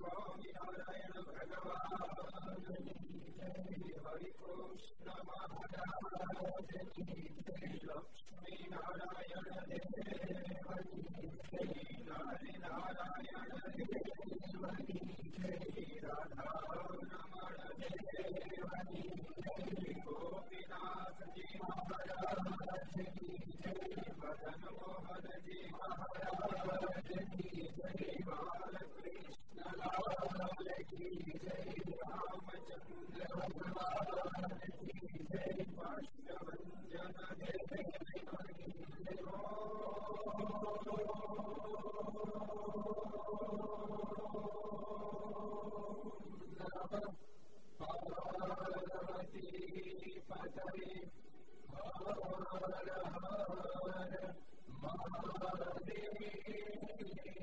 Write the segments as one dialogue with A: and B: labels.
A: Swami Narayana Bhagavan Hari Krishna Mahadhyayate Lakshmi Narayana Devate Nari Narayana Devate Radha Namara Devate Gopinathati Mahadhyayate Vadana Mohanati Mahadhyayate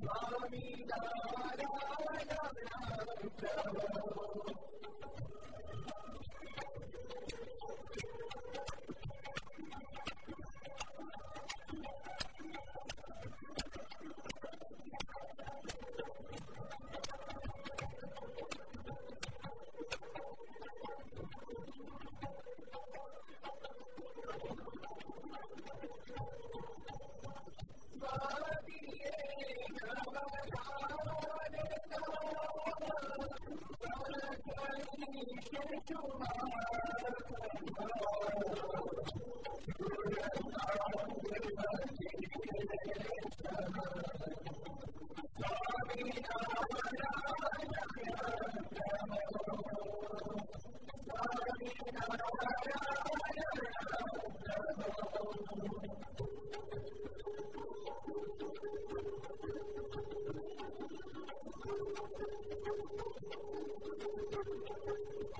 A: Swami Narayanam Prabhu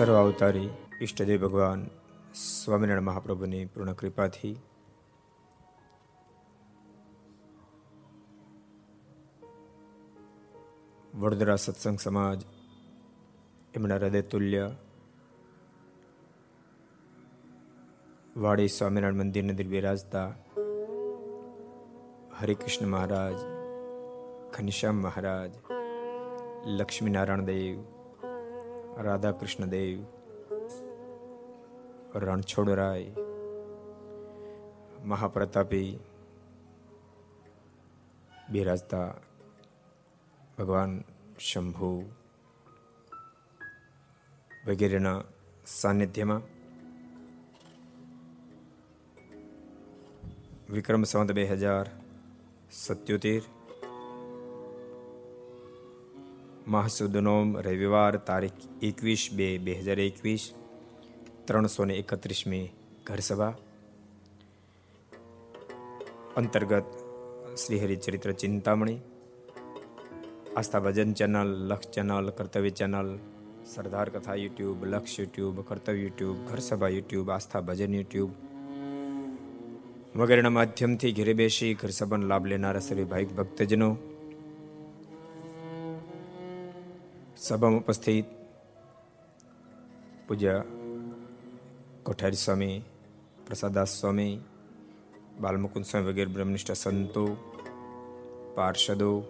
A: સર્વ અવતારી ઈષ્ટદેવ ભગવાન સ્વામિનારાયણ મહાપ્રભુની પૂર્ણ કૃપાથી. વડોદરા સત્સંગ સમાજ, એમના હૃદય તુલ્ય, વાડી સ્વામિનારાયણ મંદિર નદી બિરાજતા હરિકૃષ્ણ મહારાજ, ઘનશ્યામ મહારાજ, લક્ષ્મીનારાયણ દેવ રાધા કૃષ્ણ દેવ રણછોડરાય મહાપ્રતાપી બિરાજતા ભગવાન શંભુ વગેરેના સાનિધ્યમાં વિક્રમ સંવત બે હજાર સત્યોતેર મહાસુદનોમ રવિવાર તારીખ એકવીસ બે બે હજાર એકવીસ, ત્રણસો ને એકત્રીસમી ઘરસભા. અંતર્ગત Shri Haricharitra Chintamani, Aastha Bhajan channel Laksh channel, Kartavya channel, Sardar Katha YouTube, Laksh YouTube, Kartavya YouTube, Gharsabha YouTube, Aastha Bhajan YouTube. વગેરેના માધ્યમથી ઘેરે બેસી ઘર સંબંધ લાભ લેનારા સર્વે ભાઈક ભક્તજનો સભામાં ઉપસ્થિત પૂજ્ય કોઠારી સ્વામી, પ્રસાદાસ સ્વામી, બાલમુકુંદ સ્વામી વગેરે બ્રહ્મનિષ્ઠ સંતો, પાર્ષદો,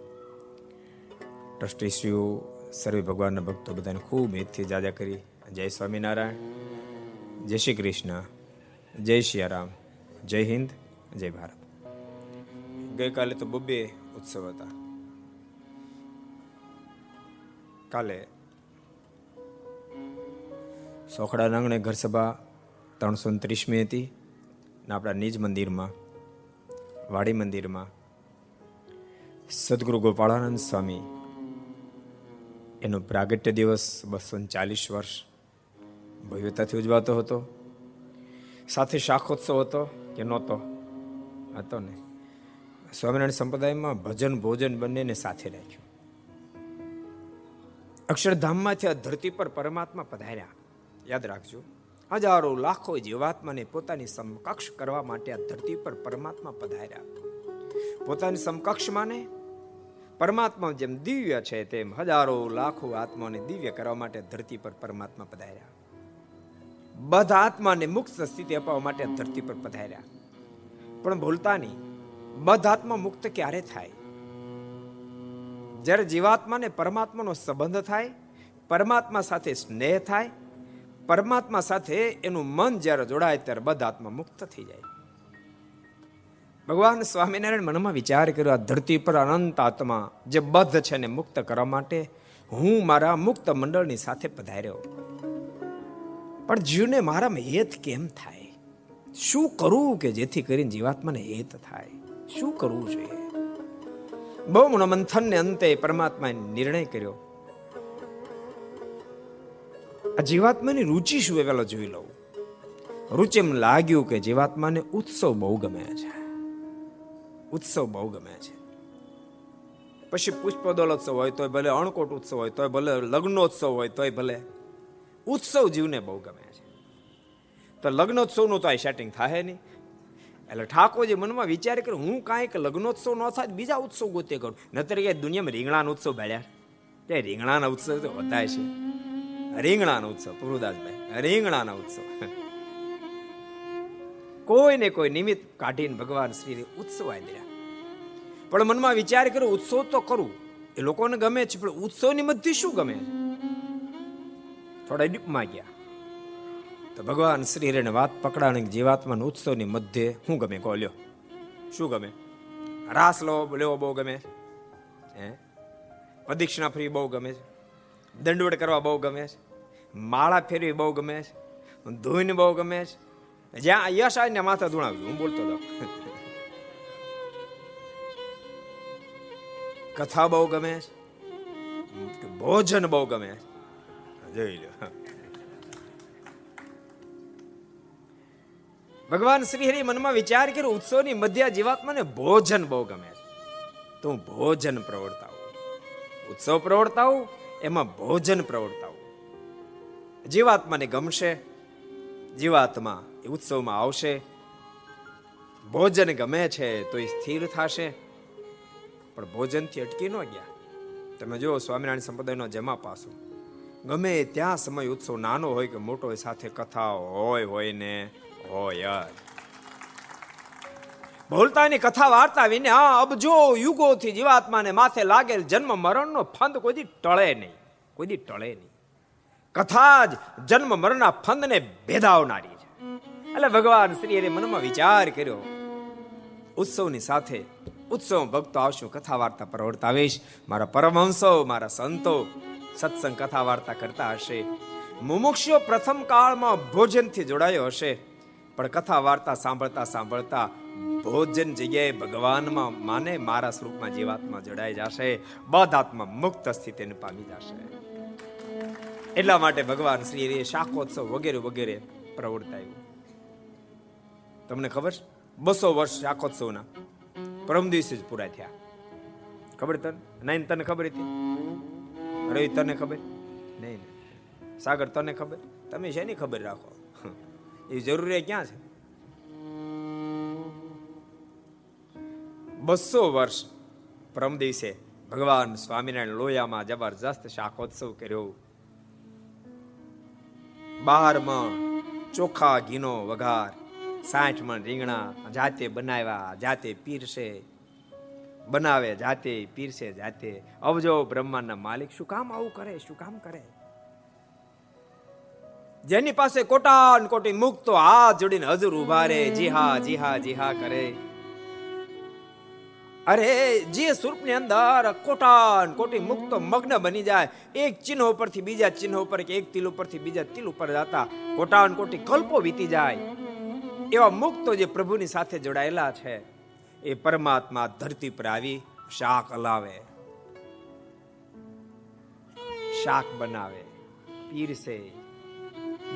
A: ટ્રસ્ટીશ્રીઓ, સર્વે ભગવાનના ભક્તો બધાને ખૂબ હેતથી જાજા કરી. જય સ્વામિનારાયણ, જય શ્રી કૃષ્ણ, જય સિયારામ જય હિન્દ, જય ભારત. ગઈકાલે તો બબ્બે ઉત્સવ હતા. કાલે સોખડા આંગણે ઘર સભા ત્રણસો ત્રીસમી હતી ને આપણા નિજ મંદિરમાં, વાડી મંદિરમાં સદગુરુ ગોપાળાનંદ સ્વામી એનો પ્રાગટ્ય દિવસ બસો ચાલીસ વર્ષ ભવ્યતાથી ઉજવાતો હતો. સાથે શાખોત્સવ હતો કે નહોતો? હતો ને. સ્વામિનારાયણ સંપ્રદાયમાં ભજન ભોજન બંનેને સાથે રાખ્યું. અક્ષરધામમાંથી આ ધરતી પર પરમાત્મા પધાર્યા. યાદ રાખજો, હજારો, લાખો જીવાત્માને પોતાની સમકક્ષ કરવા માટે આ ધરતી પર પરમાત્મા પધાર્યા. પોતાની સમકક્ષ માને? પરમાત્મા જેમ દિવ્ય છે, તેમ હજારો, લાખો આત્માને દિવ્ય કરવા માટે ધરતી પર પરમાત્મા પધાર્યા. બધા આત્માને મુક્ત સ્થિતિ અપાવવા માટે ધરતી પર પધાર્યા. પણ ભૂલતા નહીં, બધા આત્મા મુક્ત ક્યારે થાય? જ્યારે જીવાત્માને પરમાત્માનો સંબંધ થાય, પરમાત્મા સાથે સ્નેહ થાય, પરમાત્મા સાથે એનું મન જ્યારે જોડાય ત્યારે બધા આત્મા મુક્ત થઈ જાય. ભગવાન સ્વામિનારાયણ મનમાં વિચાર કર્યો, આ ધરતી પર અનંત આત્મા જે બદ્ધ છે ને મુક્ત કરવા માટે હું મારા મુક્ત મંડળની સાથે પધાર્યો. પણ જીવને મારામાં હેત કેમ થાય? શું કરવું કે જેથી કરીને જીવાત્માને હેત થાય? શું કરવું જોઈએ? બહુ મનોમંથનને અંતે પરમાત્માએ નિર્ણય કર્યો. આ જીવાત્માની રુચિ શું એ પેલા જોઈ લઉં. રુચિ એમ લાગ્યું કે જીવાત્માને ઉત્સવ બહુ ગમે છે. ઉત્સવ બહુ ગમે છે. પછી પુષ્પદોલોત્સવ હોય તોય ભલે અણકોટ ઉત્સવ હોય તોય ભલે લગ્નોત્સવ હોય તોય ભલે, ઉત્સવ જીવને બહુ ગમે છે. તો લગ્નોત્સવનું તો આ સેટિંગ થાય નહીં. એટલે ઠાકોરજી મનમાં વિચાર કર્યો, હું કાંઈક લગ્નોત્સવ ન થાય બીજા ઉત્સવ ગોતે કરું. નતર કે દુનિયામાં રીંગણાનો ઉત્સવ ભેળ્યા તે રીંગણાના ઉત્સવ તો વધાય છે. રીંગણાનો ઉત્સવ પ્રભુદાસભાઈ રીંગણાના ઉત્સવ. કોઈ ને કોઈ નિમિત્ત કાઢીને ભગવાન શ્રી ઉત્સવ આદર્યા પણ મનમાં વિચાર કર્યો, ઉત્સવ તો કરું. એ લોકોને ગમે છે, પણ ઉત્સવની મધ્ય શું ગમે? થોડા ડીપમાં ગયા. તો ભગવાન શ્રી હરિને વાત પકડાણી જીવાત્માના ઉત્સવની મધ્યે શું ગમે કહો, લ્યો. શું ગમે? રાસ લેવો લેવો બહુ ગમે. હે? પ્રદક્ષિણા ફરી બહુ ગમે છે. દંડવડ કરવા બહુ ગમે છે. માળા ફેરવી બહુ ગમે છે. ધોઈને બહુ ગમે છે. જ્યાં યશ આવે ને માથા ધૂણાવ્યું હું બોલતો હતો કથા બહુ ગમે છે. ભોજન બહુ ગમે છે. જોઈ લો ભગવાન શ્રી હરિ મનમાં વિચાર કર્યો, ઉત્સવની મધ્ય જીવાત્માને ભોજન બહુ ગમે છે. તો હું ભોજન પ્રવર્તાવ. ઉત્સવ પ્રવર્તાવ, એમાં ભોજન પ્રવર્તાવ. જીવાત્માને ગમશે, જીવાત્મા એ ઉત્સવમાં આવશે. ભોજન ગમે છે તો એ સ્થિર થશે. પણ ભોજનથી અટકી ન ગયા. તમે જો સ્વામિનારાયણ સંપ્રદાયનો જમા પાસો. ગમે ત્યાં સમય ઉત્સવ નાનો હોય કે મોટો હોય, સાથે કથા હોય હોય ને હોય ભૂલતાની કથા વાર્તા વિને હા અબજો યુગોથી જીવાત્માને માથે લાગેલ જન્મ મરણનો ફંદ કોઈ ટળે નહીં કોઈ ટળે નહીં. કથા જ જન્મ મરણના ફંદને ભેદાવનારી છે. એટલે ભગવાન શ્રી હરે મનમાં વિચાર કર્યો, ઉત્સવની સાથે ઉત્સવ ભક્તો આવશું કથા વાર્તા પ્રવર્તાવીશ મારા પરમહંસો, મારા સંતો સત્સંગ કથા વાર્તા કરતા હશે. મુમુક્ષો પ્રથમ કાળમાં ભોજનથી જોડાયો હશે. પણ કથા વાર્તા સાંભળતા સાંભળતા ભોજન જગ્યાએ ભગવાનમાં માને મારા સ્વરૂપમાં જીવાત્મા જોડાઈ જશે બધાત્મા મુક્ત સ્થિતિને પામી જશે. એટલા માટે ભગવાન શ્રી શાકોત્સવ વગેરે વગેરે પ્રવર્તાયું. તમને ખબર છે? બસો વર્ષ શાકોત્સવના, પરમ દિવસે જ પૂરા થયા. ખબર તને? નહીં તને ખબર હતી? રવિ, તને ખબર? નહીં. સાગર, તને ખબર? તમે શેની ખબર રાખો? એ જરૂરી ક્યાં છે? બસો વર્ષ પરમ દિવસે ભગવાન સ્વામિનારાયણ લોયામાં જબરજસ્ત શાકોત્સવ કર્યો. બારમાં ચોખા, ઘીનો વઘાર, સાઠ મણ રીંગણા જાતે બનાવ્યા, જાતે પીરશે બનાવે, જાતે પીરશે જાતે. અવજો બ્રહ્માંડના માલિક શું કામ આવું કરે, શું કામ કરે? જેની પાસે કોટાન કોટી મુક્તો હાથ જોડીને હજુર ઊભા રે. જી હા, જી કરે. અરે, જે સ્વરૂપની અંદર કોટાન કોટી મુક્તો મગ્ન બની જાય, એક ચિહ્ન ઉપરથી બીજા ચિહ્ન ઉપર કે એક તિલ ઉપરથી બીજા તિલ ઉપર જતા કોટાન કોટી કલ્પો વીતી જાય. એવા મુક્તો જે પ્રભુની સાથે જોડાયેલા છે, એ પરમાત્મા ધરતી પર આવી શાક હલાવે શાક બનાવે, પીરસે.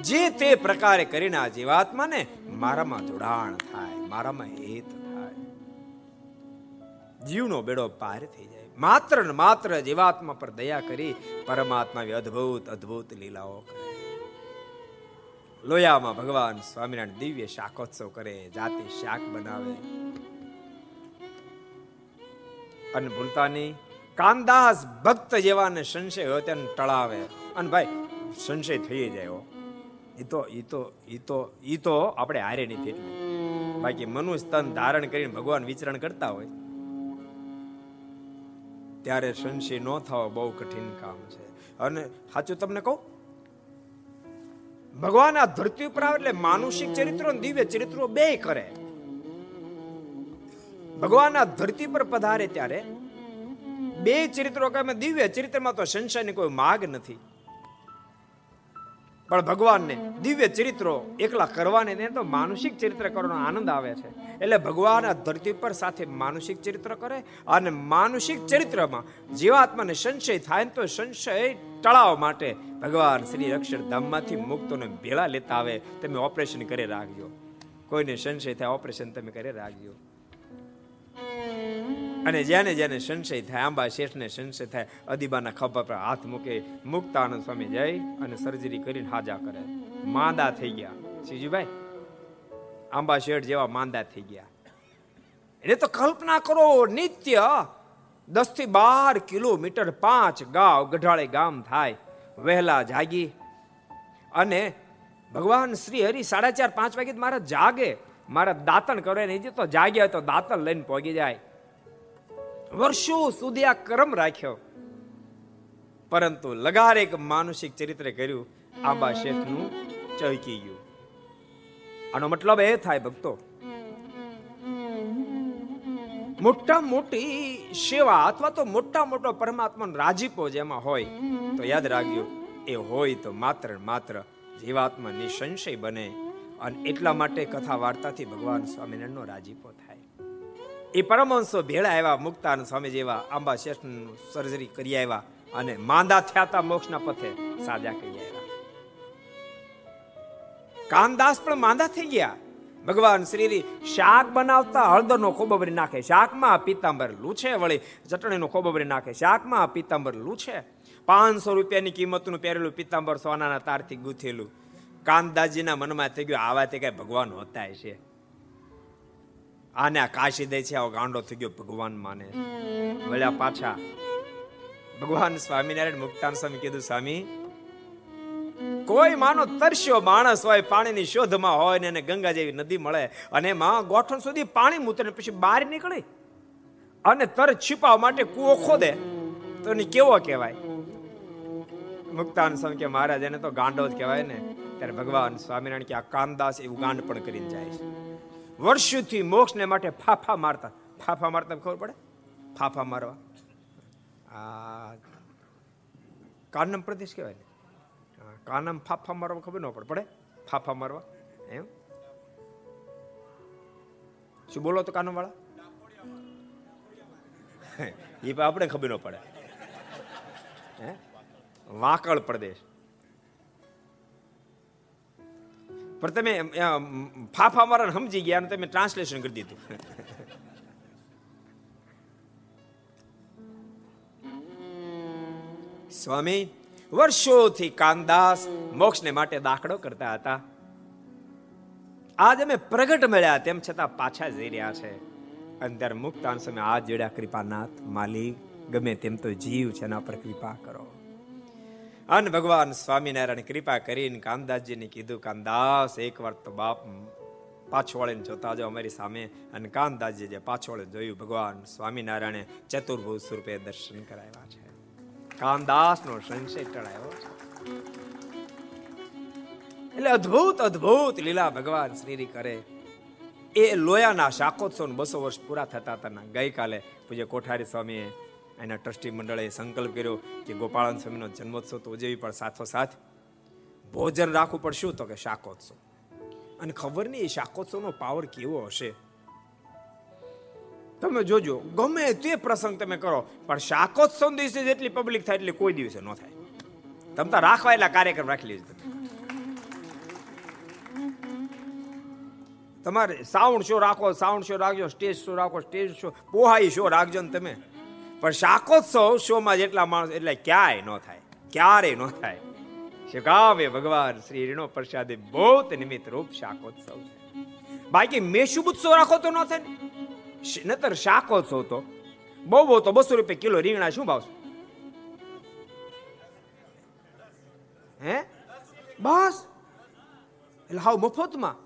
A: જે તે પ્રકારે કરીને આ જીવાત્માને મારામાં જોડાણ થાય, મારામાં હેત થાય. જીવનો બેડો પાર થઈ જાય. માત્ર ને માત્ર જીવાત્મા પર દયા કરી પરમાત્મા અદ્ભુત અદ્ભુત લીલાઓ કરે. લોયામાં ભગવાન સ્વામિનારાયણ દિવ્ય શાકોત્સવ કરે, જાતે શાક બનાવે. અને ભૂલતાની કાનદાસ ભક્ત જેવાને સંશય હોય તેને ટળાવે. અને ભાઈ, સંશય થઈ જાય એ તો એ તો એ તો એ તો આપણે હારે નથી એટલે બાકી મનુષ્ય તન ધારણ કરીને ભગવાન વિચરણ કરતા હોય. ત્યારે સંશય ન થવો, બહુ કઠિન કામ છે. અને સાચું તમને કહું? ભગવાન આ ધરતી ઉપર આવે એટલે માનુષિક ચરિત્રો દિવ્ય ચરિત્રો બે કરે. ભગવાન આ ધરતી પર પધારે ત્યારે બે ચરિત્રો કહે દિવ્ય ચરિત્રમાં તો સંશયની કોઈ માગ નથી. પણ ભગવાનને દિવ્ય ચરિત્રો એકલા કરવાને તો માનસિક ચરિત્ર કરવાનો આનંદ આવે છે. એટલે ભગવાન આ ધરતી પર સાથે માનસિક ચરિત્ર કરે અને માનસિક ચરિત્રમાં જીવાત્માને સંશય થાય તો સંશય ટળાવવા માટે ભગવાન શ્રી અક્ષરધામમાંથી મુક્તોને ભેળા લેતા આવે. તમે ઓપરેશન કરી રાખજો. કોઈને સંશય થાય, ઓપરેશન તમે કરી રાખજો. અને જેને જેને સંશય થાય, આંબા શેઠને સંશય થાય, અદીબાના ખભા પર હાથ મૂકે, મુક્તાનંદ સ્વામી જઈ અને સર્જરી કરીને હાજા કરે. માંદા થઈ ગયા. સીજીભાઈ આંબા શેઠ જેવા માંદા થઈ ગયા. એટલે તો કલ્પના કરો, નિત્ય દસથી બાર કિલોમીટર પાંચ ગાંવ ગઢાળે ગામ થાય, વહેલા જાગી અને ભગવાન શ્રી હરિ સાડા ચાર પાંચ વાગે મારા જાગે, મારા દાંતણ કરે નહીં તો જાગ્યા તો દાંતણ લઈને પહોંચી જાય. વર્ષો સુધી આ ક્રમ રાખ્યો. પરંતુ લગાર એક માનસિક ચરિત્ર કર્યું, આંબા શેઠનું ચહકી ગયું. આનો મતલબ એ થાય ભક્તો, મોટા મોટી સેવા અથવા તો મોટા મોટો પરમાત્માનો રાજીપો જેમાં હોય, તો યાદ રાખજો, એ હોય તો માત્ર માત્ર જીવાત્મા નિસંશય બને અને એટલા માટે કથા વાર્તાથી ભગવાન સ્વામિનારાયણનો રાજીપો થાય. એ પરમહંસો ભેળા આવ્યા, મુક્તાન સ્વામી જેવા આંબા શેઠ સર્જરી કરી આવ્યા અને માંદા થયા હતા મોક્ષના પથે સાજા કરી આવ્યા. કાનદાસ પણ માંદા થઈ ગયા. ભગવાન શ્રી શાક બનાવતા હળદરનો ખોબબરી નાખે, શાકમાં પીતાંબર લૂછે વળી ચટણીનો ખોબબરી નાખે, શાકમાં પીતાંબર લૂછે. પાંચસો રૂપિયાની કિંમતનું પહેરેલું પીતાંબર સોનાના તારથી ગૂંથેલું. કાનદાસજીના મનમાં થઈ ગયું, આવા તે કઈ ભગવાન હોતા છે. આને કાશી દે છે, આવો ગાંડો થઈ ગયો ભગવાન માને. વળ્યા પાછા. ભગવાન સ્વામિનારાયણ મુક્તાન સ્વામી કીધું, સ્વામી, કોઈ માનો તરસ્યો માણસ હોય, પાણીની શોધમાં હોય ને એને ગંગા જેવી નદી મળે અને એમાં ગોઠણ સુધી પાણી મૂતરે પછી બહાર નીકળે અને તર છીપાવવા માટે કુવો ખોદે, તો એને કેવો કહેવાય? મુક્તાન સ્વામી કે, મહારાજ, એને તો ગાંડો જ કહેવાય ને. ત્યારે ભગવાન સ્વામિનારાયણ કે, આ કામદાસ એવું ગાંડ પણ કરીને જાય છે. વર્ષોથી મોક્ષને માટે ફાફા મારતા. ફાફા મારતા ખબર પડે? ફાફા મારવા. આ કાનમ પ્રદેશ કહેવાય ને. કાનમ ફાફા મારવા ખબર ન પડે. પડે? ફાફા મારવા. એમ? શું બોલો તો કાનમ વાળા એ આપણે ખબર ન પડે. હે? વાંકળ પ્રદેશ. પણ તમે ફાફા મારા સમજી ગયા તમે ટ્રાન્સલેશન કરી દીધું. સ્વામી વર્ષોથી કાનદાસ મોક્ષને માટે દાખલો કરતા હતા. આજ અમે પ્રગટ મળ્યા તેમ છતાં પાછા જઈ રહ્યા છે. અંદર મુક્તાન સમય આ જોડ્યા કૃપાનાથ માલિક ગમે તેમ તો જીવ છે એના પર કૃપા કરો. અને ભગવાન સ્વામિનારાયણ કૃપા કરીને કામદાસજીને કીધું, કામદાસ, એક વાર તો બાપ પાછો જોતા જો અમારી સામે. અને કામદાસજી જે પાછો જોયું, ભગવાન સ્વામિનારાયણે ચતુર્ભુજ સ્વરૂપે દર્શન કરાવ્યા છે. કામદાસનો સંશય ટળાયો છે. એટલે અદ્ભુત અદ્ભુત લીલા ભગવાન શ્રી કરે એ લોયાના શાકોત્સવ બસો વર્ષ પૂરા થતા હતા. ગઈકાલે પૂજ્ય કોઠારી સ્વામીએ એના ટ્રસ્ટી મંડળે સંકલ્પ કર્યો કે ગોપાળન સ્વામીનો જન્મોત્સવ તો ઉજવી પણ સાથોસાથ ભોજન રાખવું પણ શું તો કે શાકોત્સવ. અને ખબર નહીં શાકોત્સવનો પાવર કેવો હશે. તમે જોજો, ગમે તે પ્રસંગ તમે કરો, પણ શાકોત્સવ દિવસે જેટલી પબ્લિક થાય એટલી કોઈ દિવસે ન થાય. તમે તો રાખવા એટલા કાર્યક્રમ રાખી લેજો તમારે સાઉન્ડ શો રાખો, સાઉન્ડ શો રાખજો, સ્ટેજ શો રાખો, સ્ટેજ શો, પોહાઈ શો રાખજો ને તમે. પણ શાકોત્સવ શોમાં જેટલા માણસ, એટલે ક્યાંય ન થાય. ક્યારેય ન થાય. શકાવે ભગવાન શ્રી રીણો પ્રસાદે બહુત નિમિત્ત રૂપ શાકોત્સવ છે. બાકી મેશુબ ઉત્સવ રાખો તો ન થાય નતર શાકોત્સવ તો. બહુ બહુ તો બસો રૂપિયા કિલો રીંગણા શું ભાવ હે? બસ. એટલે હાવ મફતમાં.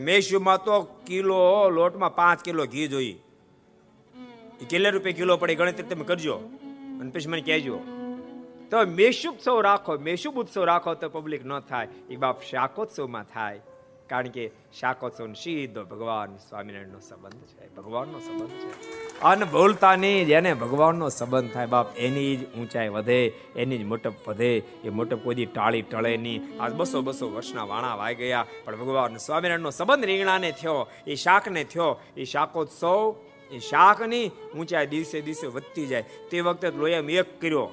A: મેશુમાં તો કિલો, લોટમાં પાંચ કિલો ઘી જોઈએ. એ કેટલા રૂપિયા કિલો પડે ગણતરી તમે કરજો. અને પછી મને કહેજો. તો મેશુબ ઉત્સવ રાખો મેશુબ ઉત્સવ રાખો તો પબ્લિક ન થાય. એ બાપ શાકોત્સવમાં થાય. કારણ કે શાકોત્સવ સીધો ભગવાન સ્વામિનારાયણનો સંબંધ છે. ભગવાનનો સંબંધ છે. અને બોલતાની જેને ભગવાનનો સંબંધ થાય. બાપ, એની જ ઊંચાઈ વધે, એની જ મોટપ વધે. એ મોટપ કોઈ ટાળી ટળે નહીં. આજ બસો બસો વર્ષના વાણા વાઈ ગયા. પણ ભગવાન સ્વામિનારાયણનો સંબંધ રીંગણાને થયો, એ શાકને થયો. એ શાકોત્સવ એ શાકની ઊંચાઈ દિવસે દિવસે વધતી જાય. તે વખતે લોહીમ એક કર્યો.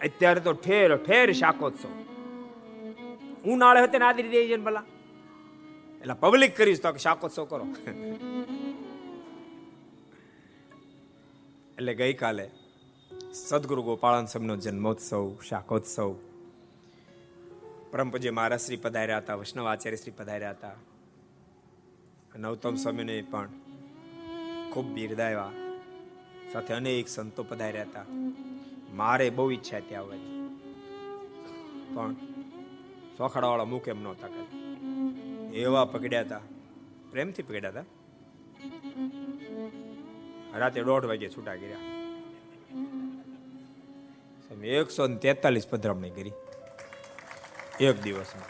A: અત્યારે તો ઠેર ઠેર શાકોત્સવ. ઉનાળે હતો ને આદરી દે છે ભલા. એટલે પબ્લિક કરીશ તો શાકોત્સવ કરો. એટલે ગઈકાલે સદગુરુ ગોપાળન સમનો જન્મોત્સવ, શાકોત્સવ. પરમ પૂજ્ય મહારાજ શ્રી પધાર્યા હતા, વૈષ્ણવ આચાર્ય શ્રી પધાર્યા હતા. નવતમ સ્વામીને પણ ખૂબ બિરદાવ્યા સાથે અનેક સંતો પધાર્યા હતા. મારે બહુ ઈચ્છા હતી આવવાની. પણ સોખાડાવાળા મુખ એમ નહોતા કરી એવા પકડ્યા હતા. પ્રેમથી પકડ્યા હતા? રાતે દોઢ વાગે છૂટા કર્યા. એકસો ને તેતાલીસ પધરામણી કરી. એક દિવસમાં.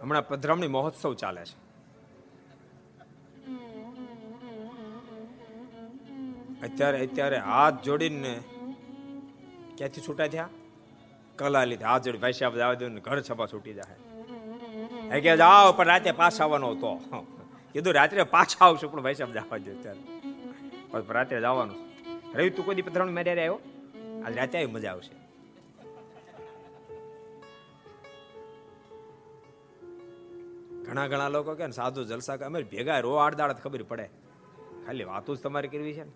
A: હમણાં પધરામણી મહોત્સવ ચાલે છે. અત્યારે અત્યારે હાથ જોડીને ક્યાંથી છૂટા થયા? કલા લીધે. હાથ જોડી ભાઈ સાહેબ જવા દો ઘર છપા છૂટી જાય કે જાઓ, પણ રાતે પાછા આવવાનો હતો. કીધું રાત્રે પાછા આવશું, પણ ભાઈ સાહેબ જવા દો ત્યારે રાત્રે જવાનું રવિ, તું કોઈ પથરાણ મેરે આવ્યો આજ રાતે આવી મજા આવશે. ઘણા ઘણા લોકો કે સાધુ જલસા કે અમે ભેગા રો આડદાડ ખબર પડે. ખાલી વાતો જ તમારે કરવી છે ને?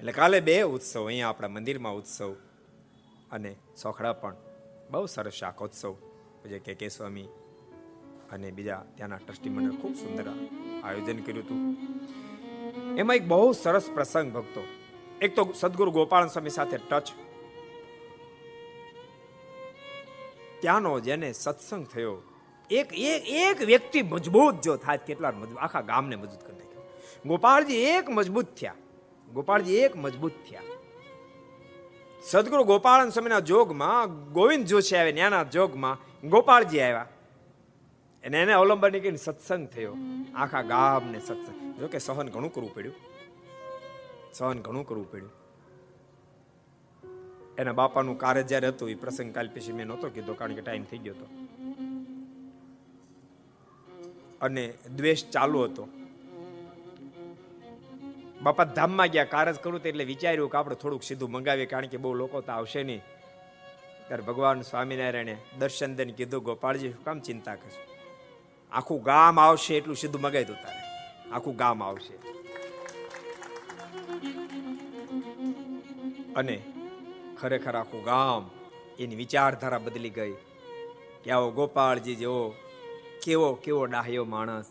A: એટલે કાલે બે ઉત્સવ, અહીંયા આપણા મંદિરમાં ઉત્સવ અને સોખડા પણ. બહુ સરસ શાકોત્સવ. જે કે કે સ્વામી અને બીજા ત્યાંના ટ્રસ્ટી મંડળ ખૂબ સુંદર આયોજન કર્યું હતું. એમાં એક બહુ સરસ પ્રસંગ ભક્તો. એક તો સદગુરુ ગોપાલ સ્વામી સાથે ટચ. ત્યાંનો જેને સત્સંગ થયો, એક એક એક વ્યક્તિ મજબૂત જો થાય, કેટલા મજબૂત આખા ગામને મજબૂત કરી નાખ્યો. ગોપાળજી એક મજબૂત થયા. ગોપાળજી એક મજબૂત થયા. સદગુરુ ગોપાળન સ્વામીના જોગમાં, ગોવિંદ જોશી આવે, ન્યાના જોગમાં ગોપાળજી આવ્યા. અને એને અવલંબન કરીને સત્સંગ થયો. આખા ગામને સત્સંગ. જો કે સહન ઘણું કરવું પડ્યું. સહન ઘણું કરવું પડ્યું. એના બાપાનું કાર્ય જ્યારે હતું, એ પ્રસંગ કાલ પછી મેં નહોતો કીધો, કારણ કે ટાઈમ થઈ ગયો હતો. અને દ્વેષ ચાલુ હતો. બાપા ધામમાં ગયા કારજ કરું એટલે વિચાર્યું કે આપણે થોડુંક સીધું મંગાવીએ, કારણ કે બહુ લોકો તો આવશે નહીં. ત્યારે ભગવાન સ્વામિનારાયણે દર્શન દઈને કીધું, ગોપાળજી શું કામ ચિંતા કરશો? આખું ગામ આવશે એટલું સીધું મગાવી દઉં તારે. આખું ગામ આવશે. અને ખરેખર આખું ગામ એની વિચારધારા બદલી ગઈ. કે આવો ગોપાળજી જેવો, કેવો કેવો ડાહ્યો માણસ.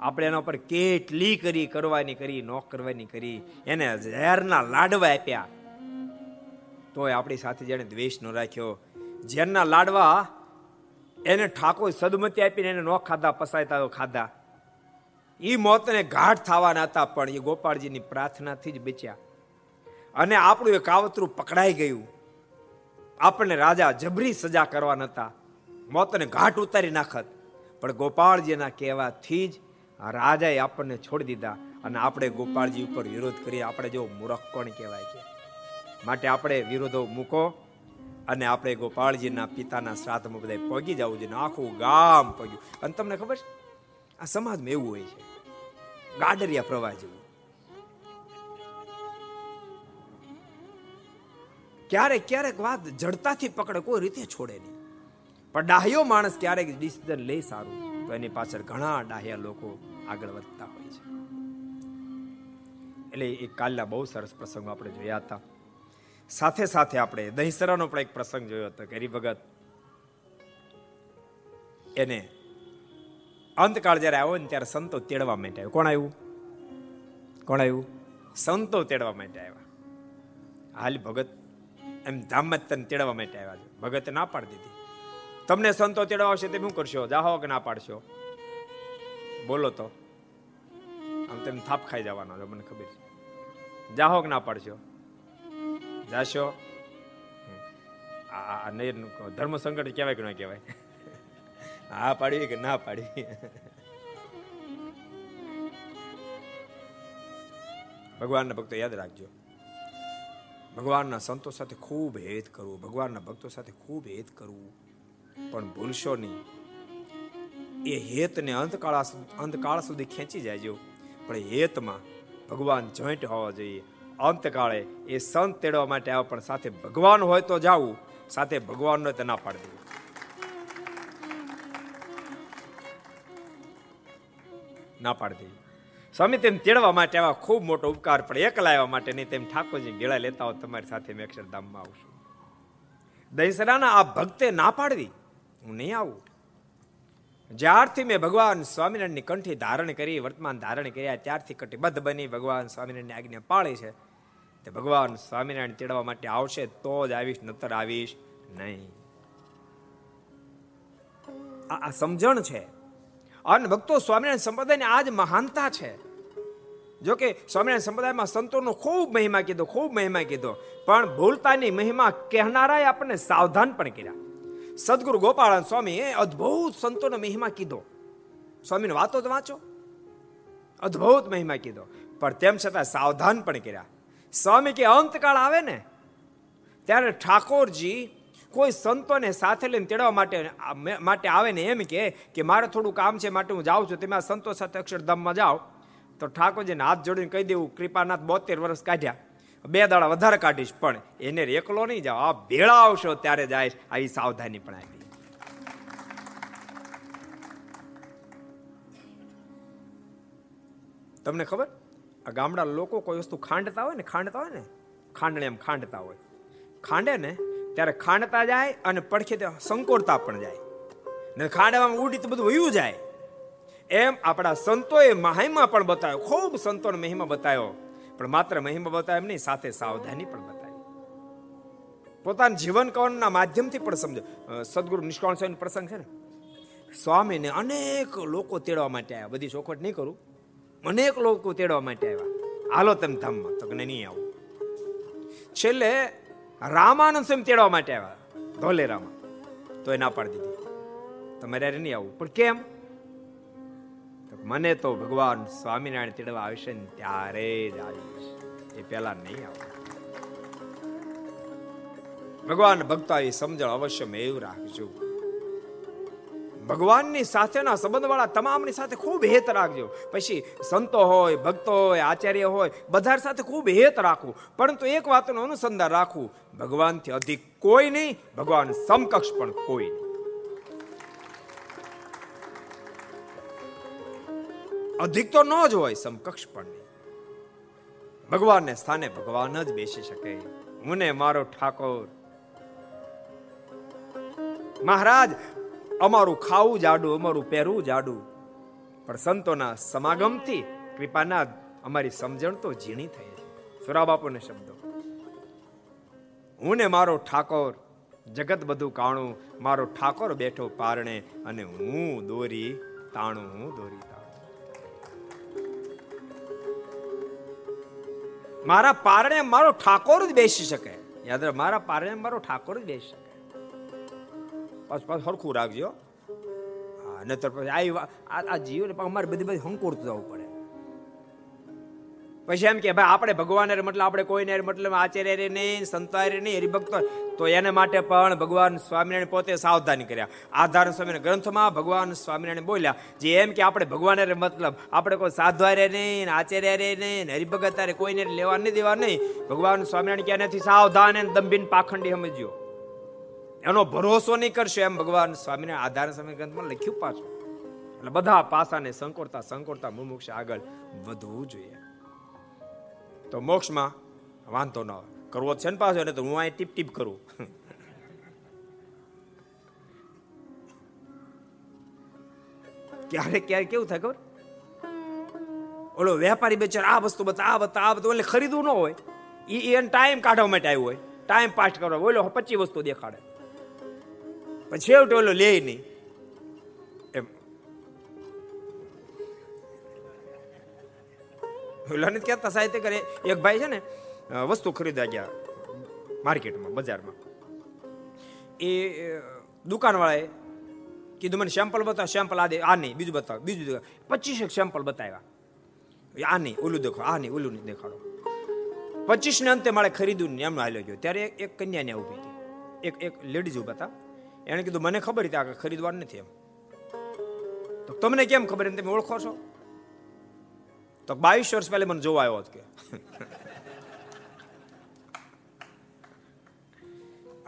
A: આપણે એના પર કેટલી કરી, કરવાની કરી, નો કરવાની કરી, એને ઝેરના લાડવા આપ્યા. તોય આપણી સાથે જેને દ્વેષ ન રાખ્યો. ઝેરના લાડવા એને ઠાકોર સદમતી આપીને એને નો ખાધા પસાયતા ખાધા. એ મોતને ઘાટ થવાના હતા, પણ એ ગોપાળજીની પ્રાર્થનાથી જ બચ્યા. અને આપણું એ કાવતરું પકડાઈ ગયું. આપણને રાજા જબરી સજા કરવાના હતા. મોતને ઘાટ ઉતારી નાખત. પણ ગોપાળજીના કહેવાથી જ રાજાએ આપણને છોડી દીધા અને આપણે ગોપાળજી ઉપર વિરોધ કરીએ. આપણે જો મૂરખ કોણ કહેવાય છે માટે આપણે વિરોધો મૂકો અને આપણે ગોપાળજીના પિતાના શ્રાદ્ધમાં બધા પગી જવું જોઈએ આખું ગામ પગ્યું. અને તમને ખબર છે, આ સમાજમાં એવું હોય છે ગાડરિયા પ્રવાહ જેવું. ક્યારેક ક્યારેક વાત જડતાથી પકડે, કોઈ રીતે છોડે નહીં. પણ ડાહ્યો માણસ ક્યારેક ડિસિઝન લે સારું. તો એની પાછળ ઘણા ડાહ્યા લોકો આગળ વધતા હોય છે. એટલે એ કાલના બહુ સરસ પ્રસંગો આપણે જોયા હતા. સાથે સાથે આપણે દહીસરાનો પણ એક પ્રસંગ જોયો હતો કે હરિભગત એને અંતકાળ જ્યારે આવ્યો ને ત્યારે સંતો તેડવા માટે આવ્યો. કોણ આવ્યું? કોણ આવ્યું? સંતો તેડવા માટે આવ્યા. હાલ ભગત એમ ધામમાં તને તેડવા માટે આવ્યા છે. ભગતે ના પાડી દીધી. તમને સંતો તેડવા આવશે તે શું કરશો? જાહો કે ના પાડશો? બોલો તો. આમ તેમ થાપ ખાઈ જવાનો છો, મને ખબર છે. જાહો કે ના પાડશો? જાશો? આ ધર્મ સંકટ કહેવાય કે ના કહેવાય? હા પાડવી કે ના પાડવી ભગવાનના ભક્તો યાદ રાખજો. ભગવાનના સંતો સાથે ખૂબ હેત કરવું, ભગવાનના ભક્તો સાથે ખૂબ હેત કરવું. પણ ભૂલશો નહીં. એ હેતને અંતકાળ અંતકાળ સુધી ખેંચી જાયજો પણ હેતમાં ભગવાન જોઈન્ટ હોવા જોઈએ. અંતકાળે એ સંત તેડવા માટે આવો, પણ સાથે ભગવાન હોય તો જાવું, સાથે ભગવાન તો ના પાડી દેવું. ના પાડી દેવી. સ્વામી તેમ તેડવા માટે આવા ખૂબ મોટો ઉપકાર, પણ એકલા આવવા માટે નહીં, તેમ ઠાકોરજી ગેળા લેતા હો તમારી સાથે મેં અક્ષરધામમાં આવશું દહીસરાના આ ભક્તે ના પાડવી. હું નહીં આવું. જ્યારથી મેં ભગવાન સ્વામિનારાયણની કંઠી ધારણ કરી, વર્તમાન ધારણ કર્યા, ત્યારથી કટિબદ્ધ બની ભગવાન સ્વામિનારાયણની આજ્ઞા પાળી છે. તે ભગવાન સ્વામિનારાયણ તેડવા માટે આવશે તો જ આવીશ, નતર આવીશ નહીં. આ સમજણ છે. અને ભક્તો સ્વામિનારાયણ સંપ્રદાયની આજ મહાનતા છે. જો કે સ્વામિનારાયણ સંપ્રદાયમાં સંતોનો ખૂબ મહિમા કીધો, ખૂબ મહિમા કીધો. પણ ભૂલતાની મહિમા કહેનારાએ આપણને સાવધાન પણ કર્યા. સદગુરુ ગોપાળન સ્વામી એ અદ્ભુત સંતોનો મહિમા કીધો. સ્વામીને વાતો જ વાંચો. અદ્ભુત મહિમા કીધો. પણ તેમ છતાં સાવધાન પણ કર્યા. સ્વામી કે અંતકાળ આવે ને, ત્યારે ઠાકોરજી કોઈ સંતોને સાથે લઈને તેડવા માટે માટે આવે ને એમ કે કે મારે થોડું કામ છે, માટે હું જાઉં છું, તમે આ સંતો સાથે અક્ષરધામમાં જાઓ. તો ઠાકોરજીને હાથ જોડીને કહી દેવું, કૃપાનાથ બોતેર વર્ષ કાઢ્યા. બે દાડા વધારે કાઢીશ, પણ એને એકલો નહીં જાઓ. આ ભેળા આવશો ત્યારે જાય આવી સાવધાની પણ આપી તમને ખબર? આ ગામડા લોકો કોઈ વસ્તુ ખાંડતા હોય ને, ખાંડતા હોય ને? ખાંડણે એમ ખાંડતા હોય. ખાંડે ને, ત્યારે ખાંડતા જાય અને પડખે સંકોરતા પણ જાય. ને ખાંડવામાં ઉડી તો બધું વયું જાય. એમ આપણા સંતોએ મહિમા પણ બતાવ્યો, ખૂબ સંતોને મહિમા બતાવ્યો. પણ માત્ર મહિમા બતાવે એમ નહીં, સાથે સાવધાની પણ બતાવી. પોતાના જીવન કવનના માધ્યમથી પણ સમજો. સદગુરુ નિષ્કાળ સ્વામી પ્રસંગ છે ને? સ્વામીને અનેક લોકો તેડવા માટે આવ્યા. બધી ચોખવટ નહીં કરું. અનેક લોકો તેડવા માટે આવ્યા. હાલો તમે ધામમાં, તો નહીં આવું. છેલ્લે રામાનંદ સ્વામી તેડવા માટે આવ્યા. ધોલેરામાં. તો એ ના પાડી દીધી. તમારે નહીં આવું. પણ કેમ? મને તો ભગવાન સ્વામિનારાયણ તેડવા આવશે ને ત્યારે જ આવીશ. એ પહેલા નહીં આવે. ભગવાન ભક્તો, એ સમજણ અવશ્ય મેવ રાખજો. ભગવાનની સાથેના સંબંધવાળા તમામની સાથે ખૂબ હેત રાખજો. પછી સંતો હોય, ભક્તો હોય, આચાર્ય હોય બધા સાથે ખૂબ હેત રાખવું. પરંતુ એક વાતનું અનુસંધાન રાખવું. ભગવાનથી અધિક કોઈ નહીં, ભગવાન સમકક્ષ પણ કોઈ નહીં. અધિક તો ન જ હોય સમકક્ષ પણ. નહીં ભગવાનને સ્થાને ભગવાન જ બેસી શકે. મને મારો ઠાકોર. મહારાજ, અમારું ખાવું જાડું, અમારું પહેરવું જાડું. પણ સંતોના સમાગમથી કૃપાના અમારી સમજણ તો ઝીણી થઈ છે. સુરા બાપુને શબ્દો. હું ને મારો ઠાકોર. જગત બધું કાણું. મારો ઠાકોર બેઠો પારણે અને હું દોરી, તાણું હું દોરી. મારા પારણે મારો ઠાકોર જ બેસી શકે. યાદ મારા પારણે મારો ઠાકોર જ બેસી શકે. પાછ પાછ સરખું રાખજો. નતર પછી આ આ જીવને અમારે બધી બધી હંકોરતું જવું પડે. પછી એમ કે, ભાઈ, આપણે ભગવાન મતલબ આપણે કોઈને મતલબ આચાર્ય નહીં સંતારે નહીં, હરિભક્તો. તો એને માટે પણ ભગવાન સ્વામિનારાયણ પોતે સાવધાની કર્યા. આધાર સ્વામીના ગ્રંથમાં ભગવાન સ્વામિનારાયણ બોલ્યા જે એમ કે, આપણે ભગવાન મતલબ આપણે કોઈ સાધવારે નહીં આચાર્ય રે નહીં હરિભગત કોઈને લેવા નહીં દેવા નહીં. ભગવાન સ્વામિનારાયણ ક્યાં નથી સાવધાન દંભીન પાખંડી સમજ્યો એનો ભરોસો નહીં કરશો એમ ભગવાન સ્વામિનારાયણ આધાર સ્વામી ગ્રંથમાં લખ્યું પાછું. એટલે બધા પાસાને સંકોરતા સંકોરતા મુમુક્ષ આગળ વધવું જોઈએ. તો મોક્ષમાં વાંધો ન કરવો છે ને પાછો ને તો હું અહીં ટીપ ટીપ કરું. ક્યારે ક્યારે, કેવું થાય ખબર? ઓલો વેપારી બેચાર આ વસ્તુ બતા આ બતા આ બધું, એટલે ખરીદવું ન હોય. એ એને ટાઈમ કાઢવા માટે આવ્યો હોય. ટાઈમ પાસ કરવા. ઓલો પચી વસ્તુ દેખાડે. પછી છેવટે ઓલો લે નહીં. ઓલા નથી કહેતા સાહિત્ય કરે. એક ભાઈ છે ને વસ્તુ ખરીદવા ગયા માર્કેટમાં, બજારમાં. એ દુકાનવાળાએ કીધું, મને સેમ્પલ બતાવ સેમ્પલ આ દે, આ નહીં, બીજું બતાવ, બીજું પચીસ એક સેમ્પલ બતાવ્યા. આ નહીં, ઓલું દેખાડો, આ નહીં, ઓલું નહીં દેખાડો. પચીસ ને અંતે મારે ખરીદ્યું ને એમનો હાલ્યો ગયો. ત્યારે એક કન્યાને ઊભી હતી એક એક લેડીઝ ઊભા હતા. એણે કીધું, મને ખબર હતી આ ખરીદવાનું નથી એમ. તો તમને કેમ ખબર એમ તમે ઓળખો છો? તો બાવીસ વર્ષ પહેલા મને જોવા આવ્યો કે.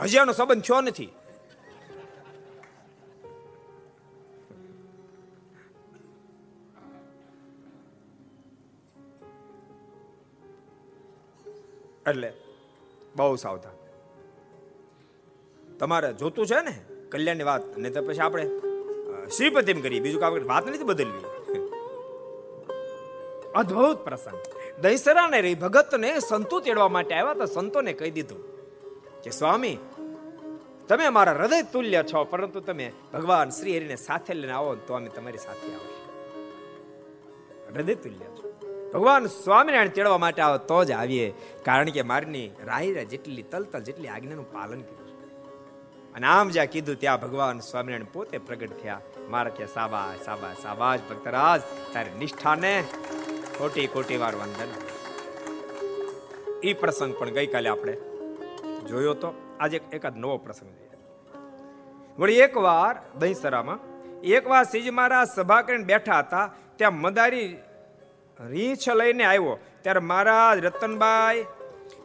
A: હજી આનો સંબંધ થયો નથી. એટલે બહુ સાવધાન. તમારે જોતું છે ને કલ્યાણની વાત, નહીં તો પછી આપણે શ્રીપતિમ કરીએ, બીજું કામ વાત નથી બદલવી. અદ્ભુત પ્રસંગ. દહીસરાને રહી ભગતને સંતો તેડવા માટે આવ્યા તો સંતોને કહી દીધું કે, સ્વામી, તમે મારા હૃદય તુલ્ય છો, પરંતુ તમે ભગવાન શ્રી હરિને સાથે લઈને આવો તો અમે તમારી સાથે આવશું. હૃદય તુલ્ય છો. ભગવાન સ્વામિનારાયણ તેડવા માટે આવો તો જ આવીએ, કારણ કે મારની રાહીરા જેટલી, તલતલ જેટલી આજ્ઞાનું પાલન કર્યું અને આમ જ્યાં કીધું ત્યાં ભગવાન સ્વામિનારાયણ પોતે પ્રગટ થયા. મારા ત્યાં સાબા સાબા સાબા ભક્તરાજ, તારી નિષ્ઠાને કોટી કોટી વાર વંદન એ પ્રસંગ પણ ગઈકાલે આપણે જોયો તો. આજે એકાદ નવો પ્રસંગ છે. વળી એકવાર દહીસરામાં એકવાર શ્રીજી મહારાજ સભા કરીને બેઠા હતા, ત્યાં મદારી રીંછ લઈને આવ્યો. ત્યારે મહારાજ રતનભાઈ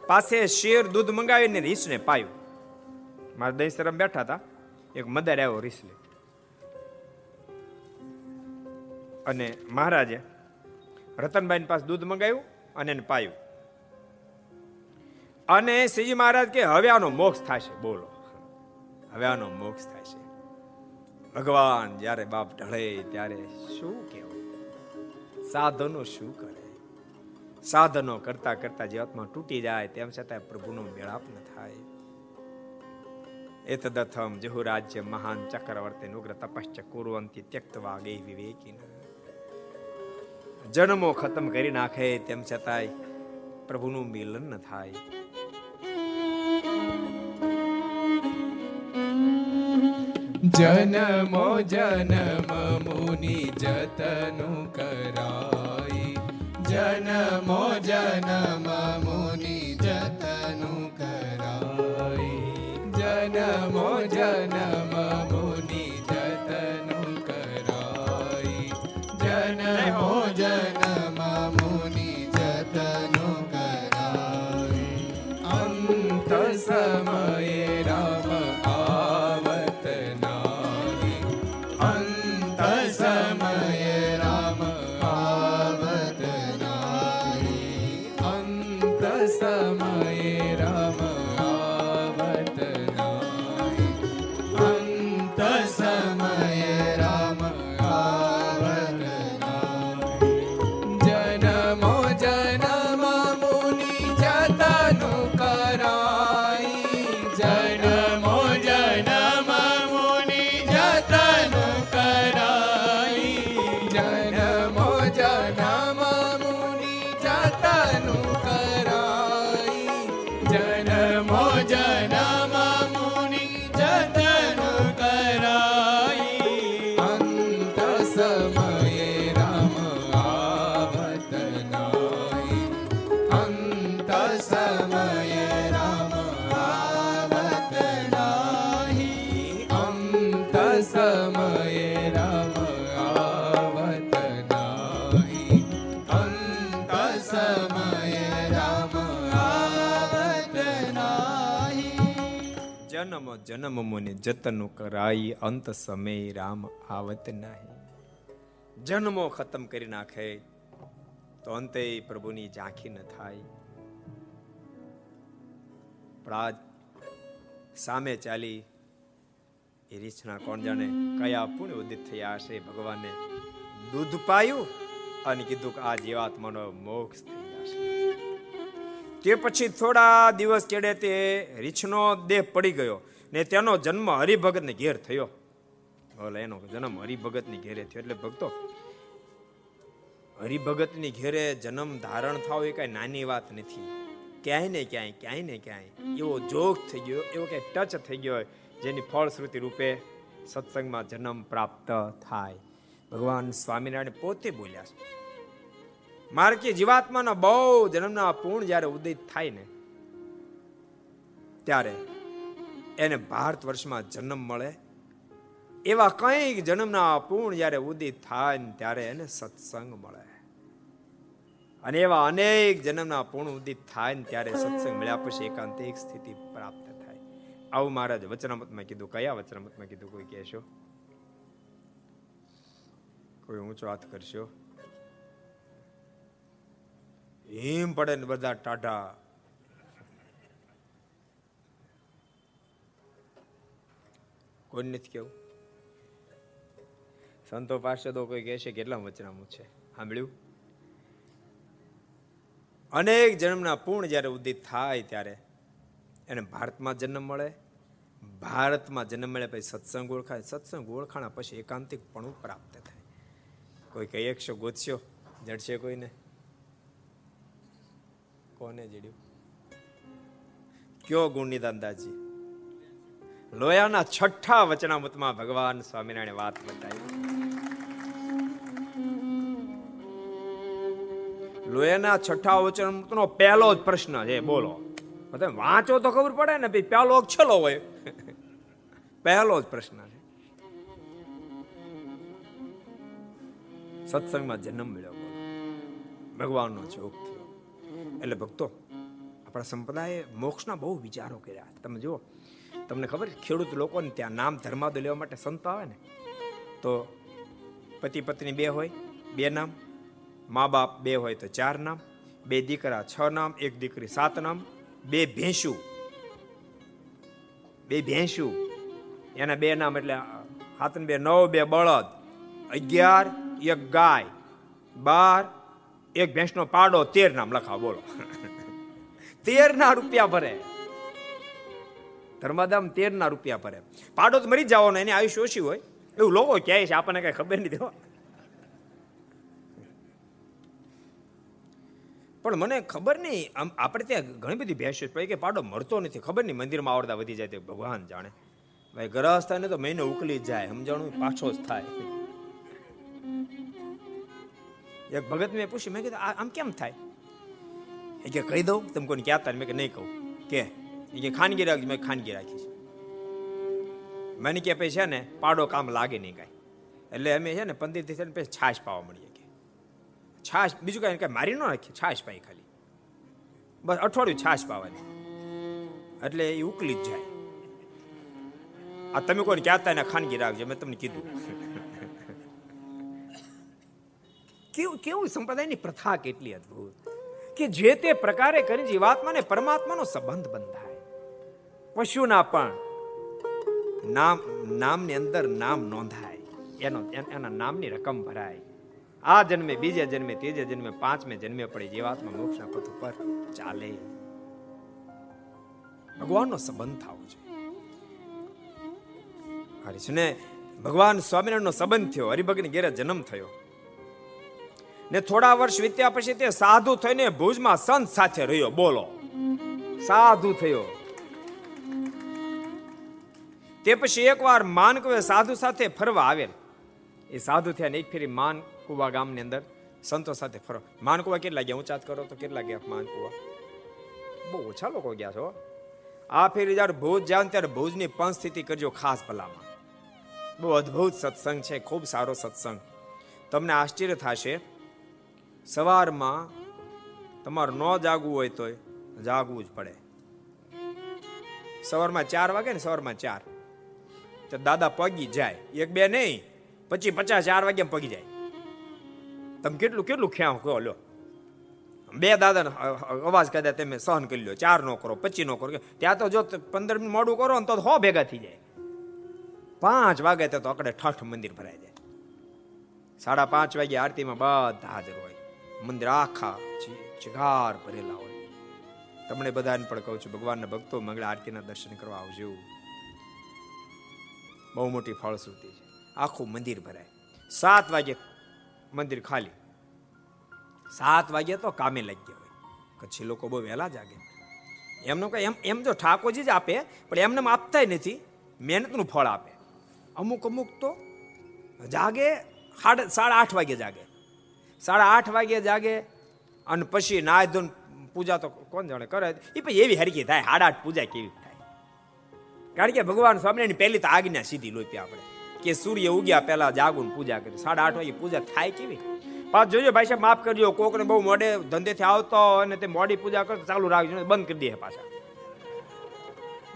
A: પાસે શેર દૂધ મંગાવીને રીંછને પાયું. મારા દહીસરામ બેઠા હતા. એક મદારી આવ્યો રીંછ લઈ અને મહારાજે રતનભાઈ પાસે દૂધ મંગાવ્યું અને એને પાયું. અને શ્રીજી મહારાજ કે, હવે આનો મોક્ષ થશે. બોલો. હવે આનો મોક્ષ થશે. ભગવાન જ્યારે બાપ ઢળે ત્યારે શું કેવું સાધનો શું કરે? સાધનો કરતા કરતા જે આત્મા તૂટી જાય, તેમ છતાં પ્રભુનો મેળાપ ન થાય. એતદથમ જહુ રાજ્ય મહાન ચક્રવર્તી નુગ્ર તપશ્ચ કુરવંતી ત્યક્તવા ગે વિવેકીન. જન્મો ખતમ કરી નાખે, તેમ છતાંય પ્રભુનું મિલન ન થાય.
B: જનમો, જનમ મુનિ જતનું કરાય. જનમો, જનમ મુનિ જતનું કરાય. જનમો, જનમ મુનિ જતનું કરાય. જનમો અંત સમયે રામ આવત નાહી અંત સમયે રામ આવત નાહી જન્મ જન્મ મુનિ જતન કરાઈ અંત સમય રામ આવત નાહી
A: જન્મો ખતમ કરી નાખે તો અંતે પ્રભુની ઝાંખી ન થાય સામે ચાલી એ રીછના કોણ જાણે કયા પુણ્ય ઉદિત થયા હશે ભગવાને દૂધ પાયું અને કીધું કે આ જીવાત્માનો મોક્ષ થઈ જશે. તે પછી થોડા દિવસ કેડે તે રીછનો દેહ પડી ગયો ને તેનો જન્મ હરિભગતને ઘેર થયો. બોલે એનો જન્મ હરિભગતની ઘેરે થયો એટલે ભક્તો, હરિભગતની ઘેરે જન્મ ધારણ થાવ એ કઈ નાની વાત નથી. ક્યાંય ને ક્યાંય ક્યાંય ને ક્યાંય એવો જોગ થઈ ગયો, એવો ક્યાંય ટચ થઈ ગયો હોય જેની ફળશ્રુતિ રૂપે સત્સંગમાં જન્મ પ્રાપ્ત થાય. ભગવાન સ્વામિનારાયણ પોતે બોલ્યા છે. મારે કે જીવાત્માના બહુ જન્મના પૂર્ણ જ્યારે ઉદય થાય ને, ત્યારે એને ભારત વર્ષમાં જન્મ મળે. એવા કંઈક જન્મના પૂર્ણ જ્યારે ઉદિત થાય ને ત્યારે એને સત્સંગ મળે. અને એવા અનેક જન્મના પૂર્ણ ઉદિત થાય ને ત્યારે સત્સંગ મળ્યા પછી એકાંતિક સ્થિતિ પ્રાપ્ત આવું મહારાજ વચનામતમાં કીધું. કયા વચનામતમાં કીધું? કોઈ કહેશો? કોઈ ઊંચો હાથ કરશો? હિમ પડે ને બધા ટાટા કોઈ નથી કેવું? સંતો પાસે તો કોઈ કહેશે કેટલા વચનામું છે? સાંભળ્યું? અનેક જન્મના પૂર્ણ જ્યારે ઉદિત થાય ત્યારે એને ભારતમાં જન્મ મળે, ભારતમાં જન્મ મળે પછી સત્સંગ ઓળખાય. સત્સંગ ઓળખાણા પછી એકાંતિકપણું પ્રાપ્ત થાય. કોઈ કઈ એકશો ગોતશો, જડશે કોઈને? કોને જડ્યું? કયો ગુણની દાદાજી લોયાના છઠ્ઠા વચનામૃતમાં ભગવાન સ્વામિનારાયણ વાત બતાવી. લોયાના છઠ્ઠા વચનામૃતનો પહેલો જ પ્રશ્ન છે, બોલો. તમે વાંચો તો ખબર પડે ને ભાઈ, પહેલો છેલ્લો હોય. પહેલો જ પ્રશ્ન છે. સત્સંગમાં જન્મ મળ્યો ભગવાનનો જોગ થયો. એટલે ભક્તો, આપણા સંપ્રદાયે મોક્ષના બહુ વિચારો કર્યા. તમે જુઓ, તમને ખબર ખેડૂત લોકોને ત્યાં નામ ધર્માદો લેવા માટે સંત આવે ને, તો પતિ પત્ની બે હોય, બે નામ, મા બાપ બે હોય તો ચાર નામ, બે દીકરા છ નામ, એક દીકરી સાત નામ બે ભેંસું. બે ભેંસું. એના બે નામ એટલે હાથ બે નવ, બે બળદ. અગિયાર, એક ગાય. બાર, એક ભેંસનો પાડો, તેર નામ. લખાવ બોલો. તેર ના રૂપિયા ભરે. ધર્માદામ તેર ના રૂપિયા ભરે. પાડો તો મરી જવાનો, એની આયુષ્ય ઓછી હોય. એવું લોકો કહે છે? આપણને કઈ ખબર નથી દેવા પણ મને ખબર નહીં, આમ આપણે ત્યાં ઘણી બધી ભેંસો પડી કે પાડો મરતો નથી. ખબર નહીં, મંદિરમાં આવડતા વધી જાય તે ભગવાન જાણે. ભાઈ થાય ને તો મહિનો ઉકલી જાય, સમજાણું? પાછો જ થાય. એક ભગત મેં પૂછ્યું, મેં કીધું આમ કેમ થાય? એ કે, કહી દઉં, તમે કોઈને કહેતા મેં કે, નહીં કહું. કે, એ કે, ખાનગી રાખજો. મેં ખાનગી રાખી છે મને કે, પછી છે ને, પાડો કામ લાગે નહીં કાંઈ. એટલે અમે છે ને પંદર દિવસ પછી છાશ પાવા મળીએ. છાશ, બીજું કાંઈ કાંઈ મારી ન નાખી, છાશ પાઈ ખાલી. બસ અઠવાડિયું છાશ પાવાની. એટલે એ ઉકલી જ જાય. આ તમે કોઈને કહેતા એના ખાનગી રાખજો મેં તમને કીધું. કેવું કેવું સંપ્રદાયની પ્રથા કેટલી અદ્ભુત. કે જે તે પ્રકારે કરી જીવાત્માને પરમાત્માનો સંબંધ બંધાય. પશુના પણ નામ, નામની અંદર નામ નોંધાય. એનો, એના નામની રકમ ભરાય. આ જન્મે, બીજે જન્મે, ત્રીજે જન્મે, પાંચમે જન્મે પડી જીવાત્મા મોક્ષના પથ ઉપર ચાલે. ભગવાનનો સંબંધ થવો જોઈએ. ને, ભગવાન સ્વામિનારાયણનો સંબંધ થયો, હરિભગની ઘેરે જન્મ થયો. ને થોડા વર્ષ વીત્યા પછી તે સાધુ થઈને ભુજમાં સંત સાથે રહ્યો, બોલો. સાધુ થયો. તે પછી એકવાર માનકવે સાધુ સાથે ફરવા આવેલ. એ સાધુ થયા ને એક ફેરી માનકુવા ગામની અંદર સંતો સાથે ફરો. માનકુવા કેટલા ગયા? ઊંચાત કરો તો કેટલા ગયા માનકુવા? બહુ ઓછા લોકો ગયા છો. આ ફેરી જયારે ભુજ જાવ ત્યારે ભુજની પણ સ્થિતિ કરજો ખાસ ભલામાં બહુ અદ્ભુત સત્સંગ છે, ખૂબ સારો સત્સંગ. તમને આશ્ચર્ય થશે, સવારમાં તમારે ન જાગવું હોય તો જાગવું જ પડે. સવારમાં ચાર વાગે ને સવારમાં ચાર. તો દાદા પગી જાય. એક બે નહીં, પછી પચાસ, ચાર વાગ્યા પગી જાય. તમે કેટલું કેટલું ખ્યાવ કહો લો બે દાદા અવાજ કદાચ તમે સહન કરી લો ચાર નો કરો પચી નો કરો. ત્યાં તો જો પંદર મિનિટ મોડું કરો ને તો હો ભેગા થઈ જાય. પાંચ વાગે તો અકડે ઠઠ મંદિર ભરાઈ જાય. સાડા પાંચ વાગે આરતીમાં બધા હાજર હોય. મંદિર આખા ચિગાર ભરેલા હોય. તમને બધાને પણ કહું છું, ભગવાનના ભક્તો મંગળા આરતીના દર્શન કરવા આવજો. બહુ મોટી ફળશ્રુતિ છે. આખું મંદિર ભરાય. સાત વાગે મંદિર ખાલી. સાત વાગે તો કામે લાગ્યા હોય. કચ્છી લોકો બહુ વહેલા જાગે. એમનો કઈ એમ એમ તો ઠાકોરજી જ આપે, પણ એમને આપતા નથી. મહેનતનું ફળ આપે. અમુક અમુક તો જાગે સાડા સાડા આઠ વાગે જાગે. સાડા આઠ વાગે જાગે અને પછી નાય ધોન પૂજા તો કોણ જાણે કરે. એ પછી એવી હરકી થાય સાડા આઠ પૂજા કેવી થાય. કારણ કે ભગવાન સ્વામિનારાયણ પહેલી તો આજ્ઞા સીધી લોપી આપણે. કે સૂર્ય ઉગ્યા પહેલા જાગુન પૂજા કરી. સાડા આઠ વાગે પૂજા થાય કેવી? પાછ જોજો ભાઈ સાહેબ, માફ કરજો, કોકને બહુ મોડે ધંધેથી આવતો અને તે મોડી પૂજા કરતો ચાલુ રાખજો, બંધ કરી દે પાછા.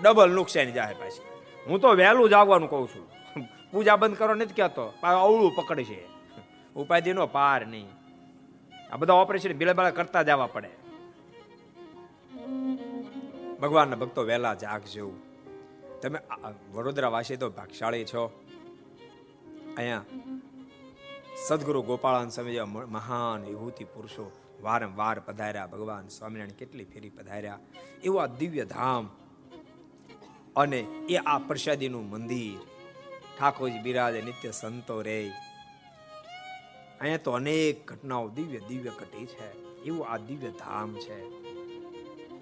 A: ડબલ નુકસાની જાય પાછી હું તો વહેલું જાગવાનું કહું છું. પૂજા બંધ કરો, નથી કહેતો. અવળું પકડે છે. ઉપાધિનો પાર નહીં. આ બધા ઓપરેશન બિલા બિલા કરતા જવા પડે. ભગવાનના ભક્તો વહેલા જાગજો. તમે વડોદરા વાસી તો ભાગશાળી છો. અહીંયા સદગુરુ ગોપાળાન સ્વામી જેવા મહાન વિભૂતિ પુરુષો વારંવાર પધાર્યા, ભગવાન સ્વામિનારાયણ કેટલી ફેરી પધાર્યા. એવું આ દિવ્ય ધામ અને એ આ પ્રસાદીનું મંદિર. ઠાકોરજી બિરાજે, નિત્ય સંતો રે. અહીંયા તો અનેક ઘટનાઓ, દિવ્ય દિવ્ય ઘટી છે. એવું આ દિવ્ય ધામ છે.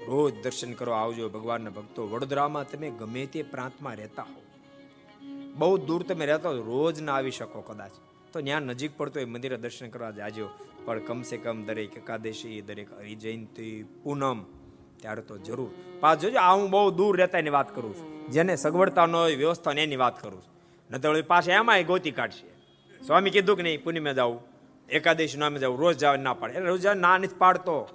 A: રોજ દર્શન કરવા આવજો ભગવાનના ભક્તો. વડોદરામાં તમે ગમે તે પ્રાંતમાં રહેતા હો બહુ દૂર તમે રહેતા રોજ ના આવી શકો કદાચ. તો ત્યાં નજીક પડતો એ મંદિરે દર્શન કરવા જાજો. પણ કમસે કમ દરેક એકાદશી, દરેક હરિજયંતી, પૂનમ, ત્યારે તો જરૂર. પાછ જોજો, આ હું બહુ દૂર રહેતા એની વાત કરું છું. જેને સગવડતા ન હોય, વ્યવસ્થા એની વાત કરું છું. નતર પાસે એમાં ગોતી કાઢશે. સ્વામી કીધું કે નહીં, પૂનમે જાવું એકાદશી નામે જાવ રોજ જવા ના પાડે. રોજ ના નથી પાડતો.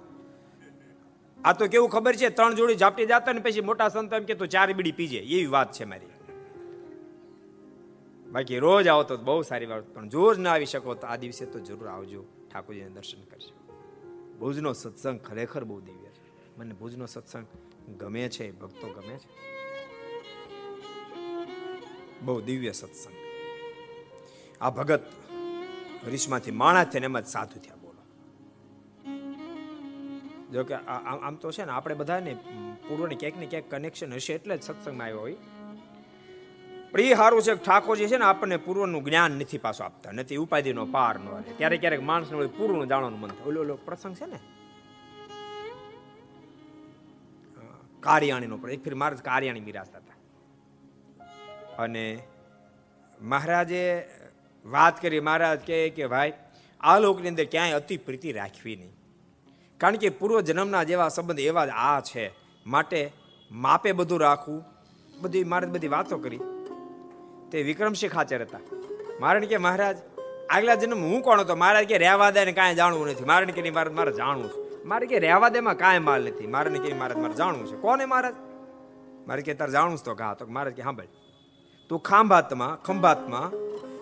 A: આ તો કેવું ખબર છે, ત્રણ જોડી ઝાપટી જતા ને પછી મોટા સંત એમ કે તું ચાર બીડી પીજે. એવી વાત છે મારી. બાકી રોજ આવો તો બહુ સારી વાત. પણ જો જ ના આવી શકો તો આ દિવસે તો જરૂર આવજો. ઠાકોરજીને દર્શન કરજો. ભુજનો સત્સંગ ખરેખર બહુ દિવ્ય છે. મને ભુજનો સત્સંગ ગમે છે, ભક્તો ગમે છે. બહુ દિવ્ય સત્સંગ. આ ભગત હરીશમાંથી માણસ થઈને એમ જ સાધુ થયા બોલો. જો કે આમ તો છે ને, આપણે બધાને પૂર્વની ક્યાંક ને ક્યાંક કનેક્શન હશે એટલે જ સત્સંગમાં આવ્યો હોય. પણ સારું છે ઠાકોરજી છે ને આપણને પૂર્વનું જ્ઞાન નથી પાછું આપતા, નથી, ઉપાધિનો પાર ન રહે ક્યારેક ક્યારેક માણસને પૂર્વનું જાણવાનું મન થાય. ઓલો પ્રસંગ છે ને? કારિયાણીનો પણ. એક ફેર મહારાજ કારિયાણી બિરાજતા હતા. અને મહારાજે વાત કરી, મહારાજ કહે કે ભાઈ, આ લોકની અંદર ક્યાંય અતિ પ્રીતિ રાખવી નહીં. કારણ કે પૂર્વ જન્મના જેવા સંબંધ એવા જ આ છે. માટે માપે બધું રાખવું. બધી મહારાજ બધી વાતો કરી. તે વિક્રમસિંહ ખાચર હતા. મારણ કે, મહારાજ, આગલા જન્મ હું કોણ હતો? મહારાજ કે રહેવા દે ને કાંઈ જાણવું નથી. મારણ કે મારે મારે જાણવું છે. મારે કે રહેવા દેમાં કાંઈ માલ નથી. મારે કે મારે મારે જાણવું છે. કોને, મહારાજ? મારે કે, તારે જાણવું તો કહા. તો મહારાજ કે સાંભળ તું ખાંભાતમાં, ખંભાતમાં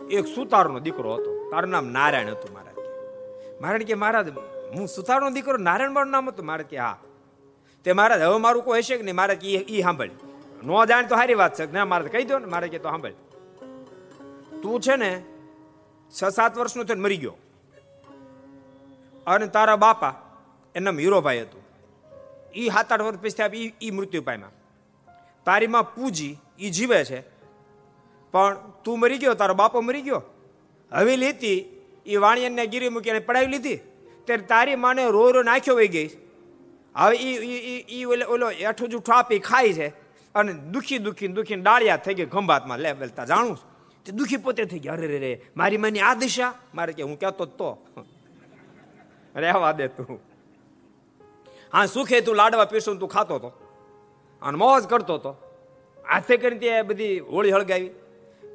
A: એક સુતારનો દીકરો હતો. તારું નામ નારાયણ હતું, મહારાજ કે. મહારાજ કે, મહારાજ, હું સુતારનો દીકરો? નારાયણ મારું નામ હતું? મારે કે, હા. તે મહારાજ, હવે મારું કોઈ હશે કે નહીં? મારે કે એ સાંભળ નો જાણ તો સારી વાત છે. ના, મારે કહી દો ને. મારે કે, તો સાંભળ તું છે ને છ સાત વર્ષનો થઈને મરી ગયો. અને તારા બાપા એના હીરોભાઈ હતું. એ સાત આઠ વર્ષ પછી એ મૃત્યુ પામ્યા. તારી માં પૂજી એ જીવે છે. પણ તું મરી ગયો, તારો બાપો મરી ગયો. હવે લેતી એ વાણિયાને ગીરી મૂકીને પડાવી લીધી. ત્યારે તારી માને રો રો નાખ્યો વહી ગઈ. હવે એ ઓલો ઓલો એઠું જૂઠું આપી ખાય છે અને દુખી દુખી દુખી ડાળિયા થઈ ગઈ ખંભાતમાં. લે બોલતા જાણું તે દુઃખી પોતે થઈ ગયા. અરે રે મારી માની આ દિશા? મારે કે હું કહેતો તો. રહેવા દે તું. હા, સુખે તું લાડવા પીશું તું ખાતો હતો અને મોજ કરતો હતો હાથે કરીને તે બધી હોળી હળગાવી.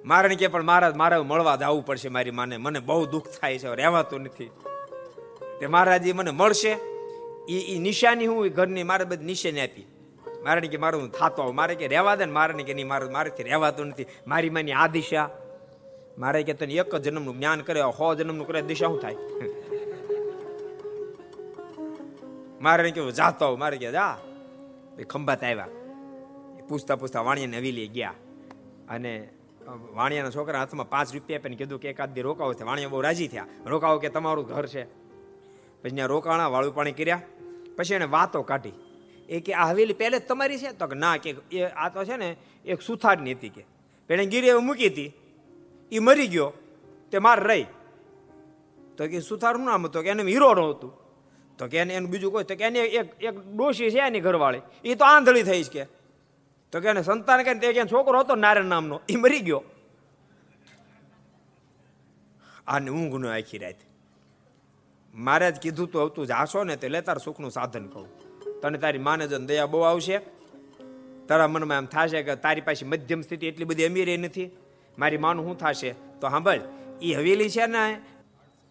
A: મારણ કે પણ મહારાજ મારે મળવા જવું પડશે મારી માને. મને બહુ દુઃખ થાય છે, રહેવાતું નથી. તે મહારાજી મને મળશે. એ નિશાની હું ઘરની મારે બધી નિશાની આપી. મારે કે મારું થાતો મારે કે રહેવા દે ને મારે કે નહીં, મારું મારેથી રહેવાતું નથી. મારી માની આ દિશા. મારે કે તને એક જન્મનું જ્ઞાન કરે હો જન્મનું કરે દિશા શું થાય? મારે કે જાતો મારે કે જા. ખંભાત આવ્યા. પૂછતા પૂછતા વાણિયાને હવેલી ગયા. અને વાણિયાના છોકરા હાથમાં પાંચ રૂપિયા આપીને કીધું કે એકાદ દી રોકાવો છે. વાણિયા બહુ રાજી થયા. રોકાવો કે તમારું ઘર છે? પછી ત્યાં રોકાણા વાળું પાણી કર્યા. પછી એને વાતો કાઢી. એ કે આ હવેલી પહેલે જ તમારી છે? તો કે ના, કે એ આ તો છે ને, એક સુથારની હતી કે. પેણે ગીરી મૂકી હતી. એ મરી ગયો. તે માર રહી. તો કે સુથારનું નામ હતું કે એને હીરો હતું. તો કે એને એનું બીજું કોઈ તો કે એને એક એક ડોશી છે એની ઘરવાળી. એ તો આંધળી થઈ છે કે. તો કે એને સંતાન કે તે કે છોકરો હતો નારાયણ નામનો. એ મરી ગયો. આને ઊંઘ નો આખી રાત. જ કીધું તો હતું જાશો ને તે લેતાર સુખનું સાધન કહું. તને તારી માને જો દયા બહુ આવશે. તારા મનમાં એમ થશે કે તારી પાસે મધ્યમ સ્થિતિ એટલી બધી અમીર નથી. મારી માનું શું થશે? તો સાંભળ એ હવેલી છે ને,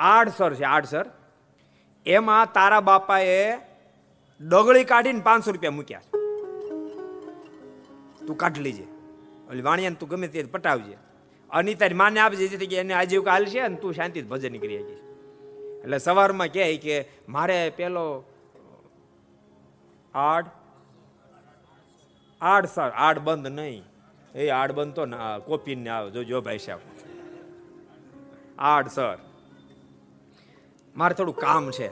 A: આડસર છે, આડસર. એમાં તારા બાપાએ ડગળી કાઢીને પાંચસો રૂપિયા મૂક્યા તું કાઢ લેજે. ઓલી વાણિયાને તું ગમે તે પટાવજે. અને તારી માને આપજે, જેથી કે એને કાલ હાલશે અને તું શાંતિ ભજન કરી શકીશ. એટલે સવારમાં કહે કે, મારે પેલો આડ? આડ સર, આડ બંધ નહીં. એ આડ બંધ તો ના કોપી ને આવે. જોજો ભાઈ સાહેબ. આડ સર. મારે થોડું કામ છે.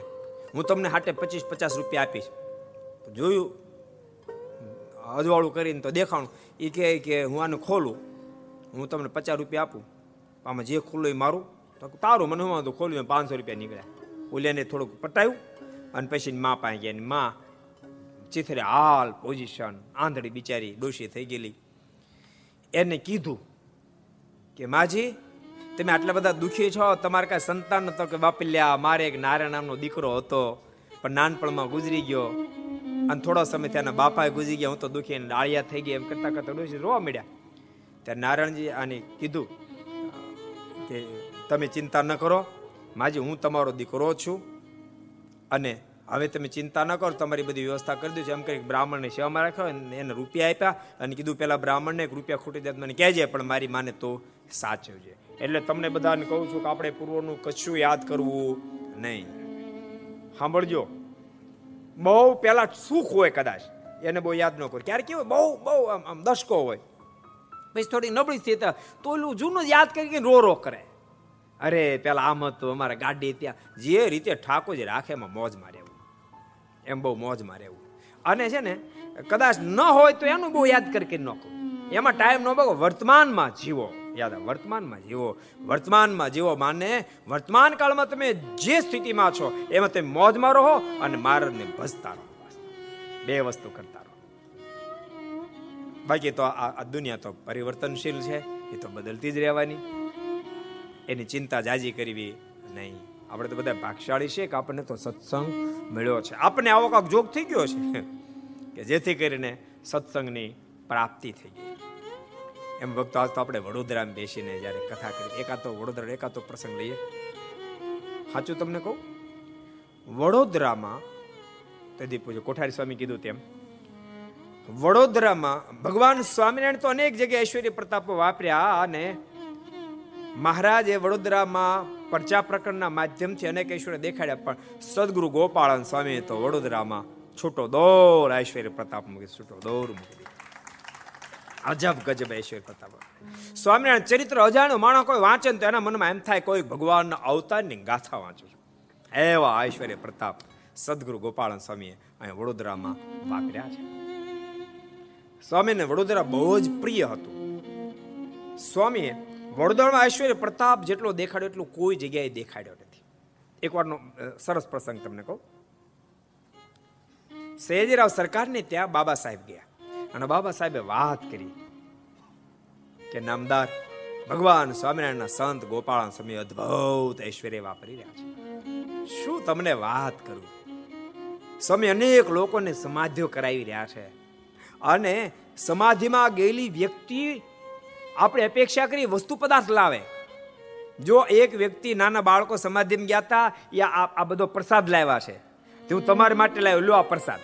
A: હું તમને હાટે પચીસ પચાસ રૂપિયા આપીશ. જોયું, અજવાળું કરીને તો દેખાણું. એ કહે કે હું આને ખોલું. હું તમને પચાસ રૂપિયા આપું. આમાં જે ખુલ્લું એ મારું. તો તારું મને હું તો ખોલ્યું પાંચસો રૂપિયા નીકળ્યા. ઓલિયાને થોડુંક પટાયું અને પછી મા પાસે ગયા મા ચિથરે હાલ પોઝિશન આંધળી બિચારી ડોશી થઈ ગયેલી. એને કીધું કે, માજી, તમે આટલા બધા દુખી છો, તમારે કાંઈ સંતાન નતો કે બાપલ્યા મારે એક નારાયણ નામનો દીકરો હતો, પણ નાનપણમાં ગુજરી ગયો. અને થોડો સમય ત્યાંના બાપાએ ગુજરી ગયા, હું તો દુખી ડાળિયા થઈ ગયા એમ કરતા કરતા ડોશી રોવા મળ્યા ત્યારે નારાયણજી આને કીધું કે, તમે ચિંતા ન કરો, માજી, હું તમારો દીકરો છું. અને હવે તમે ચિંતા ન કરો, તમારી બધી વ્યવસ્થા કરી છું. એમ કરી બ્રાહ્મણને સેવામાં રાખ્યો એને રૂપિયા આપ્યા અને કીધું, પેલા બ્રાહ્મણને એક રૂપિયા ખૂટી જાત મને કહેજે, પણ મારી માને તો સાચવજે. એટલે તમને બધાને કહું છું કે આપણે પૂર્વનું કશું યાદ કરવું નહીં. સાંભળજો. બહુ પેલા સુખ હોય કદાચ, એને બહુ યાદ ન કરો. ક્યારે કેવું બહુ બહુ આમ આમ દશકો હોય. પછી થોડી નબળી સ્થિતિ તો ઓલું જૂનું યાદ કરી રો રો કરે. અરે, પેલા આમ હતું, અમારે ગાડી ત્યાં. જે રીતે ઠાકોર રાખે, એમાં મોજ મારે. એમ બહુ મોજમાં રહેવું. અને છે ને, કદાચ ન હોય તો એનું બહુ યાદ કરી નાખો એમાં ટાઈમ ન બગો વર્તમાનમાં જીવો. યાદ વર્તમાનમાં જીવો. વર્તમાનમાં જીવો માને, વર્તમાન કાળમાં તમે જે સ્થિતિમાં છો, એમાં તમે મોજમાં રહો અને મારને ભજતા રહો. બે વસ્તુ કરતા રહો. બાકી તો આ દુનિયા તો પરિવર્તનશીલ છે, એ તો બદલતી જ રહેવાની. એની ચિંતા જાજી કરવી નહીં. આપણે તો બધા ભાગશાળી છે કે આપણને તો સત્સંગ મળ્યો છે. આપણને આવો કાંક જોગ થઈ ગયો છે કે જેથી કરીને સત્સંગની પ્રાપ્તિ થઈ ગઈ. એમ ભક્તો, આજ તો આપણે વડોદરામાં બેસીને જ્યારે કથા કરી એકાતો વડોદરા એકાતો પ્રસંગ લઈએ. સાચું તમને કહું? વડોદરામાં તેથી પૂછો કોઠારી સ્વામી કીધું તેમ, વડોદરામાં ભગવાન સ્વામિનારાયણ તો અનેક જગ્યાએ ઐશ્વર્ય પ્રતાપો વાપર્યા અને મહારાજે વડોદરામાં પરચા પ્રકરણના માધ્યમથી અનેક ઈશ્વરે દેખાડ્યા, પણ સદગુરુ ગોપાળન સ્વામી તો વડોદરામાં છૂટો દોર ઐશ્વર્ય પ્રતાપ મૂકી, છૂટો દોર મૂકી. અજબ ગજબ ઐશ્વર્ય પ્રતાપ. સ્વામિનારાયણ ચરિત્ર અજાણ્યું માણસ કોઈ વાંચે ને તો એના મનમાં એમ થાય કોઈ ભગવાનના અવતારની ગાથા વાંચું છું. એવા ઐશ્વર્ય પ્રતાપ સદગુરુ ગોપાળન સ્વામીએ અહીંયા વડોદરામાં વાપર્યા છે. સ્વામીને વડોદરા બહુ જ પ્રિય હતું. સ્વામીએ વડોદરામાં ઐશ્વર્ય પ્રતાપ જેટલો દેખાડ્યો એટલું કોઈ જગ્યાએ દેખાડ્યો નથી. એકવારનો સરસ પ્રસંગ તમને કહું. સયાજીરાવ સરકારને ત્યાં બાબા સાહેબ ગયા અને બાબા સાહેબે વાત કરી કે નામદાર ભગવાન સ્વામિનારાયણના સંત ગોપાળન સ્વામી અદ્ભુત ઐશ્વર્ય વાપરી રહ્યા છે. શું તમને વાત કરું? સ્વામી અનેક લોકોને સમાધિઓ કરાવી રહ્યા છે અને સમાધિમાં ગયેલી વ્યક્તિ આપણે અપેક્ષા કરી વસ્તુ પદાર્થ લાવે. જો એક વ્યક્તિ નાના બાળકો સમાધિમાં ગયા હતા એ આ બધો પ્રસાદ લાવ્યા છે. તે હું તમારા માટે લાવ્યો, લો આ પ્રસાદ.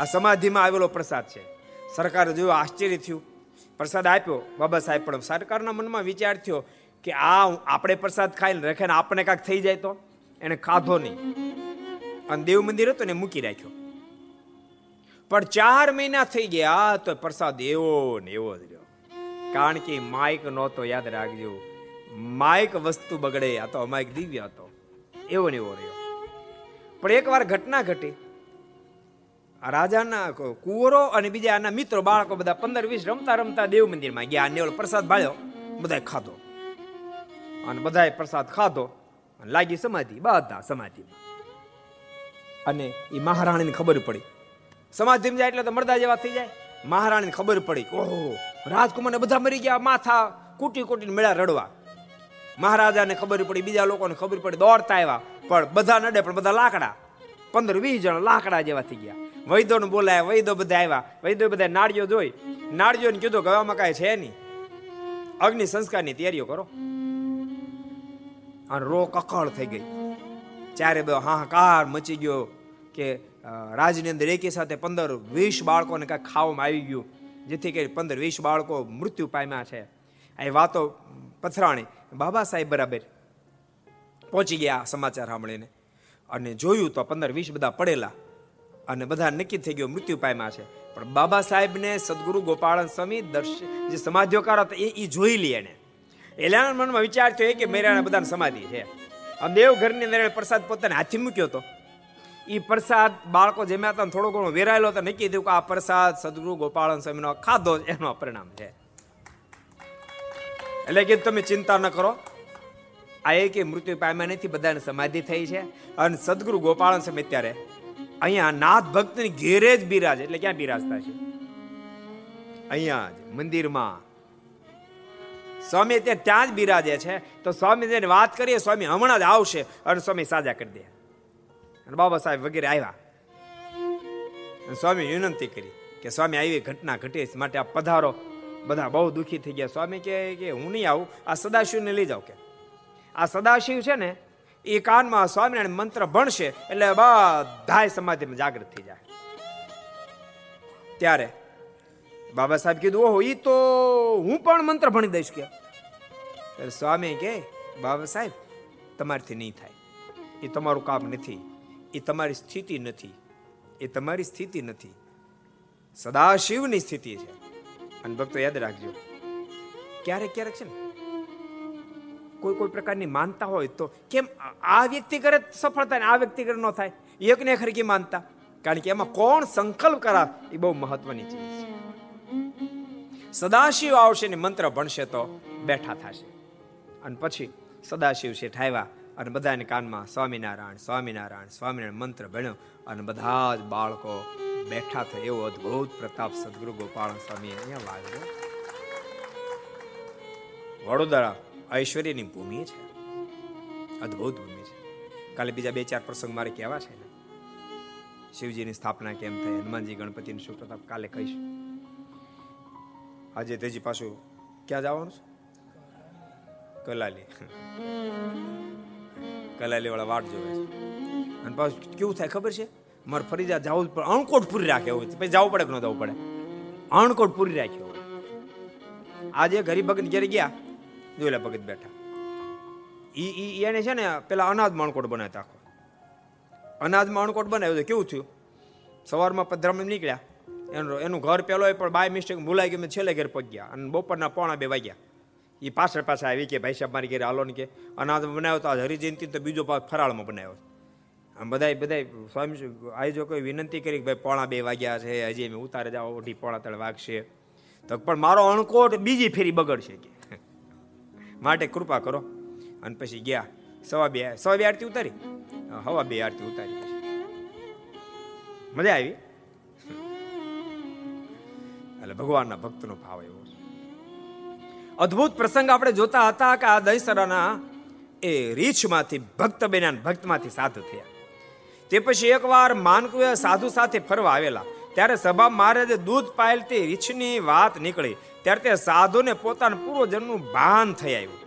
A: આ સમાધિમાં આવેલો પ્રસાદ છે. સરકારે જોયું, આશ્ચર્ય થયું. પ્રસાદ આપ્યો. બાબા સાહેબ પણ સરકારના મનમાં વિચાર થયો કે આ આપણે પ્રસાદ ખાઈને રખે ને આપણે કાંઈક થઈ જાય તો? એને ખાધો નહીં. અને દેવ મંદિર હતું ને મૂકી રાખ્યો. પણ ચાર મહિના થઈ ગયા, તો પ્રસાદ એવો ને એવો જ રહ્યો. કારણ કે માઇક નહોતો, યાદ રાખજો. માઇક વસ્તુ બગડે, આ તો અમાઇક દિવ્ય હતો. એવો ને એવો રહ્યો. પણ એકવાર ઘટના ઘટી. રાજાના કુંવરો અને બીજા આના મિત્રો, બાળકો બધા પંદર વીસ રમતા રમતા દેવ મંદિરમાં ગયા. નેવળ પ્રસાદ ભાળ્યો. બધાએ ખાધો. અને બધાએ પ્રસાદ ખાધો. અને લાગી સમાધિ, બધા સમાધિમાં. અને એ મહારાણીને ખબર પડી. સમાધિમાં જાય એટલે તો મરદા જેવા થઈ જાય. મહારાણીને ખબર પડી ઓહો રાજકુમારને બધા મરી ગયા, માથા કૂટી કૂટીને મેળા રડવા. મહારાજાને ખબર પડી, બીજા લોકોને ખબર પડી, દોડતા આવ્યા. પણ બધા નડે, પણ બધા લાકડા. પંદર, વીસ જણા લાકડા જેવા થઈ ગયા. વૈદોને બોલાયા વૈદો બધા આવ્યા. વૈદો બધા નાળિયો જોઈ. નાળિયોને કીધું કે આમાં કાંઈ છે નહીં. અગ્નિ સંસ્કારની તૈયારીઓ કરો. અને રો કકળ થઈ ગઈ. ચારે બધો હાહાકાર મચી ગયો કે રાજની અંદર એકી સાથે પંદર, વીસ બાળકોને કાંઈક ખાવામાં આવી ગયું. જેથી કરી પંદર, વીસ બાળકો મૃત્યુ પામ્યા છે. આ વાતો પથરાણી બાબા સાહેબ બરાબર પહોંચી ગયા સમાચાર સાંભળીને. અને જોયું તો પંદર, વીસ બધા પડેલા અને બધા નક્કી થઈ ગયો મૃત્યુ પામ્યા છે. પણ બાબા સાહેબને સદગુરુ ગોપાળન સ્વામી દર્શ, જે સમાધિઓકાર હતા એ એ જોઈ લે એને. એલાના મનમાં વિચાર થયો કે મેરાના બધાને સમાધિ છે. અને દેવઘરની અંદર પ્રસાદ પોતાને હાથથી મૂક્યો હતો. એ પ્રસાદ બાળકો જમ્યા હતા થોડો ઘણો વેરાયેલો હતો નક્કી થયું કે આ પ્રસાદ સદગુરુ ગોપાળન સ્વામીનો ખાધો એનો પરિણામ છે. એટલે કે તમે ચિંતા ન કરો. આ એક મૃત્યુ પામ્યા નથી, બધાને સમાધિ થઈ છે. અને સદગુરુ ગોપાળન સ્વામી અત્યારે અહીંયા નાથ ભક્તની ઘેરે જ બિરાજ, એટલે ક્યાં બિરાજતા છે? અહીંયા જ મંદિરમાં. સ્વામી ત્યાં ત્યાં જ બિરાજે છે. તો સ્વામી વાત કરીએ, સ્વામી હમણાં જ આવશે અને સ્વામી સાજા કરી દે. અને બાબા સાહેબ વગેરે આવ્યા. સ્વામી વિનંતી કરી કે સ્વામી આવી ઘટના ઘટી માટે આ પધારો. બધા બહુ દુઃખી થઈ ગયા. સ્વામી કહે કે હું નહીં આવું, આ સદાશિવને લઈ જાઉં કે. આ સદાશિવ છે ને, એ કાનમાં સ્વામિનારાયણ મંત્ર ભણશે, એટલે બધાય સમાધિમાં જાગૃત થઈ જાય. ત્યારે બાબા સાહેબ કીધું, ઓહો એ તો હું પણ મંત્ર ભણી દઈશ કે. સ્વામી કે બાબા સાહેબ, તમારથી નહીં થાય. એ તમારું કામ નથી. એ તમારી સ્થિતિ નથી. એ તમારી સ્થિતિ નથી. સદાશિવની સ્થિતિ છે. અને ભક્તો યાદ રાખજો, ક્યારેક ક્યારેક છે ને, કોઈ કોઈ પ્રકારની માનતા હોય તો કેમ આ વ્યક્તિ કરે તો સફળ થાય આ વ્યક્તિ કરે ન થાય? એકને એક માનતા? કારણ કે એમાં કોણ સંકલ્પ કરા એ બહુ મહત્વની ચીજ છે. સદાશિવ આવશે ને મંત્ર ભણશે તો બેઠા થશે. અને પછી સદાશિવ શેઠ આવ્યા. અને બધાને કાનમાં સ્વામિનારાયણ સ્વામિનારાયણ સ્વામિનારાયણ મંત્ર ભણ્યો અને બધા જ બાળકો બેઠા થયા. એવો અદ્ભુત પ્રતાપ સદગુરુ ગોપાલ સ્વામી અહીંયા વાગ્યો વડોદરા ઐશ્વર્યની ભૂમિ છે. અદભુત ભૂમિ છે. કાલે બીજા બે ચાર પ્રસંગ મારે કહેવા છે ને. શિવજીની સ્થાપના કેમ થઈ, હનુમાનજી, ગણપતિની શું પ્રતાપ, કાલે કહીશ. આજે તેજી પાછું ક્યાં જવાનું છે? કલાલી. કલાલી વાળા વાટ જોવે છે. અને પાછું કેવું થાય ખબર છે? મારે જવું જ પડે. અણકોટ પૂરી રાખે હોય. પછી જવું પડે કે ન જવું પડે? અણકોટ પૂરી રાખ્યો હોય. આજે ગરીબ ભગત ઘેર ગયા. જોયેલા ભગત બેઠા. ઈ ઈ એને છે ને પેલા અનાજ માણકોટ બનાવતા આખો અનાજમાં અણકોટ બનાવ્યો તો કેવું થયું? સવારમાં પધરામણી નીકળ્યા. એનું એનું ઘર પેલો પણ બાય મિસ્ટેક ભૂલાઈ ગયું. છેલ્લે ઘેર પગ્યા અને બપોરના પોણા બે વાગ્યા. એ પાછળ પાછા આવી કે ભાઈ સાહેબ, મારી ઘેરે હાલો ને કે. અનાજ બનાવ્યો તો આજ હરિજયંતિ તો બીજો પાક ફરાળમાં બનાવ્યો. આમ બધાય બધાય સ્વામી કોઈ વિનંતી કરી કે ભાઈ પોણા બે વાગ્યા છે, હજી અમે ઉતારે જાઓ ઓઢી પોણા ત્રણ વાગશે. તો પણ મારો અણકોટ બીજી ફેરી બગડશે કે. માટે કૃપા કરો. અને પછી ગયા. સવા બે સવા બે આરતી ઉતારી? હવા બે આરતી ઉતારી. મજા આવી? એટલે ભગવાનના ભક્તનો ભાવ એવો. અદ્ભુત પ્રસંગ આપણે જોતા હતા કે આ દહીસરાના એ રીછમાંથી ભક્ત બન્યા ભક્તમાંથી સાધુ થયા. તે પછી એકવાર માનકુએ સાધુ સાથે ફરવા આવેલા. ત્યારે સભા મહારાજે દૂધ પાયલતી રીછની વાત નીકળી. ત્યારે તે સાધુને પોતાના પૂર્વજન્મનું ભાન થઈ આવ્યું.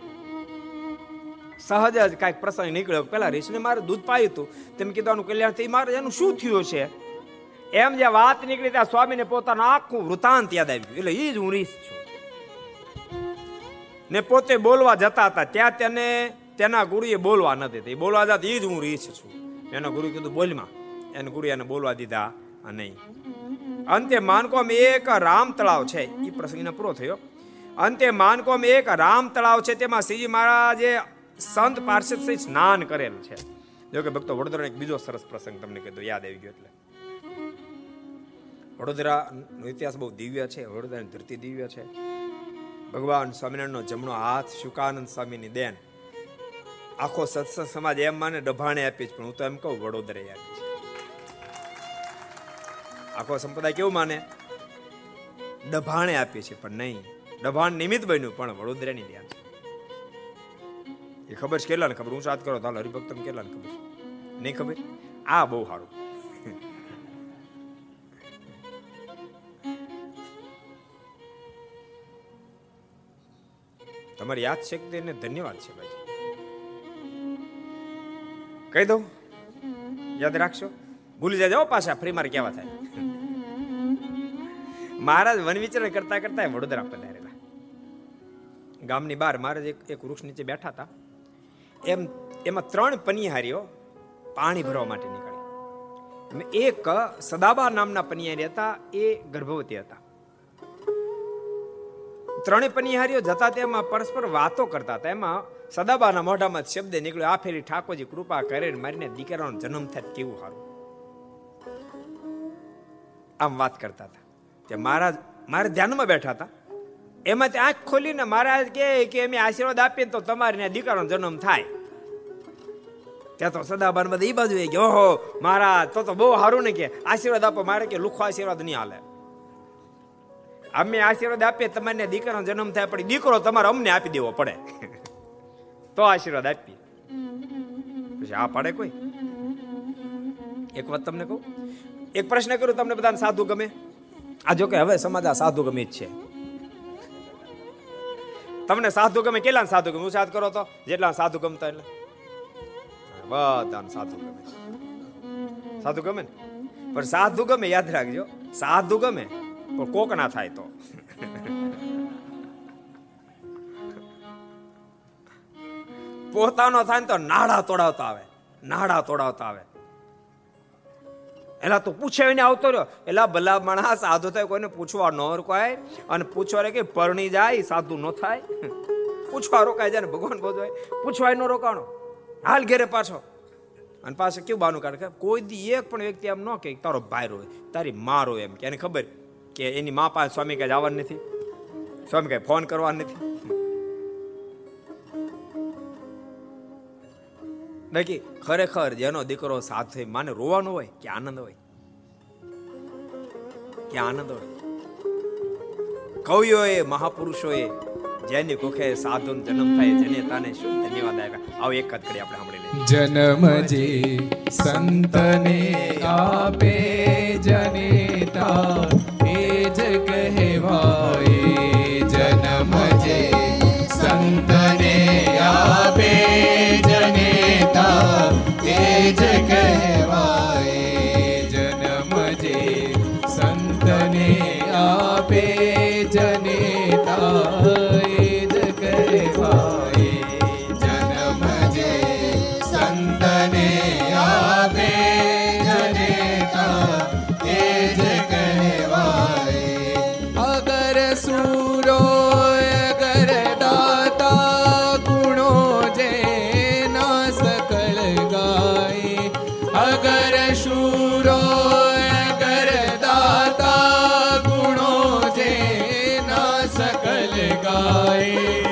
A: સહજ જ કાંઈક પ્રસંગ નીકળ્યો. પેલા રીછને મારે દૂધ પાયું હતું. તેમ કીધું, આનું કલ્યાણ થઈ મારે એનું શું થયું છે? એમ જે વાત નીકળી, ત્યાં સ્વામીને પોતાનું આખું વૃતાંત યાદ આવ્યું એટલે એ જ હું રીસ છું. ને પોતે બોલવા જતા હતા. ત્યાં તેને, તેના ગુરુએ બોલવા ન દીધા. બોલવા જતા એ જ હું રીછ છું. એનો ગુરુ કીધું બોલમાં એને ગુરુ એને બોલવા દીધા નહીં. અંતે માનકોમ એક રામ તળાવ છે. એ પ્રસંગને પૂરો થયો. અંતે માનકોમ એક રામ તળાવ છે. તેમાં શ્રીજી મહારાજે સંત પાર્ષદ સહિત સ્નાન કરેલ છે. જો કે ભક્તો વડોદરા એક બીજો સરસ પ્રસંગ તમને કીધું યાદ આવી ગયો એટલે. વડોદરાનો ઇતિહાસ બહુ દિવ્ય છે. વડોદરાની ધરતી દિવ્ય છે. ભગવાન સ્વામિનારાયણનો જમણો હાથ, શુકાનંદ સ્વામીની દેન. આખો સત્સંગ સમાજ એમ માને ડભાણે આપી છે, પણ હું તો એમ કહું, વડોદરાએ આપી છે. આખો સંપ્રદાય કેવું માને? ડભાણે આપીએ છે પણ નહીં. ડભાણ નિમિત્ત બન્યું, પણ વડોદરાની છે એ ખબર છે, કેટલાને ખબર? હું સાત કરો, તો હરિભક્ત કેટલાને ખબર નહીં ખબર? આ બહુ સારું. તમારી યાદ શક્તિને ધન્યવાદ છે ભાઈ કહી દઉં? યાદ રાખશો? ભૂલી જાય પાછા, ફ્રી મારે કેવા થાય. મહારાજ વન વિચરણ કરતા કરતા વડોદરા પધારેલા ગામની બહાર મહારાજ એક એક વૃક્ષ નીચે બેઠા હતા. એમ એમાં ત્રણ પનિહારીઓ પાણી ભરવા માટે નીકળી અને એક સદાબા નામના પનિહારી હતા, એ ગર્ભવતી હતા. ત્રણેય પનિહારીઓ જતા તેમાં પરસ્પર વાતો કરતા હતા. એમાં સદાબાના મોઢામાં શબ્દ નીકળ્યો, આ ફેરી ઠાકોરજી કૃપા કરે મારીને દીકરાનો જન્મ થાય કેવું સારું. આમ વાત કરતા હતા. તે મહારાજ, મારે ધ્યાનમાં બેઠા હતા. એમાંથી આંખ ખોલીને મહારાજ કહે કે અમે આશીર્વાદ આપીએ તો તમારે દીકરાનો જન્મ થાય. ત્યાં તો સદાબાન બધા એ બાજુ ગયો, ઓહો, મહારાજ, તો તો બહુ સારું ને કે આશીર્વાદ આપો, મારે કે લુખો આશીર્વાદ નહીં હાલે. અમે આશીર્વાદ આપીએ તમને દીકરાનો જન્મ થાય પણ દીકરો તમારે અમને આપી દેવો પડે. તો આશીર્વાદ આપીએ. પછી આ પાડે કોઈ? એક વાત તમને કહું? એક પ્રશ્ન કરું, તમને બધાને સાધુ ગમે? આ જો કે હવે સમાજ આ સાધુ ગમે જ છે. તમને સાધુ ગમે? કેટલા સાધુ ગમે? હું સાથ કરો તો. જેટલા સાધુ ગમતા એટલે. બધાને સાધુ ગમે. સાધુ ગમે ને? પણ સાધુ ગમે યાદ રાખજો. સાધુ ગમે. પણ કોક ના થાય તો પોતાનો થાય ને તો નાડા તોડાવતા આવે નાડા તોડાવતા આવે એલા તો પૂછે એને આવતો રહ્યો એલા ભલા માણસ સાધુ થાય કોઈને પૂછવા ન રોકાય અને પૂછવા રે કે પરણી જાય સાધુ ન થાય પૂછવા રોકાય જાય ને ભગવાન બોધવાય પૂછવાય ન રોકાણો હાલ ઘેરે પાછો અને પાછો કેવું બાનું કાઢે કોઈ દી એક પણ વ્યક્તિ એમ ન કે તારો ભાઈ રોય તારી મારો એમ કે એને ખબર કે એની મા પાસે સ્વામી કઈ જવાનું નથી. સ્વામી કઈ ફોન કરવાનું નથી. બાકી ખરેખર જેનો દીકરો સાથે માને રોવાનો હોય કે આનંદ હોય? કે આનંદ હોય? કવિઓએ, મહાપુરુષોએ જેની કુખે સાધુ જન્મ થાય, જેને તાને શું ધન્યવાદ આવ્યા આવો એક જ કરી આપણે સાંભળી લઈએ.
B: જન્મ જે સંતને આપે જનેતા गाए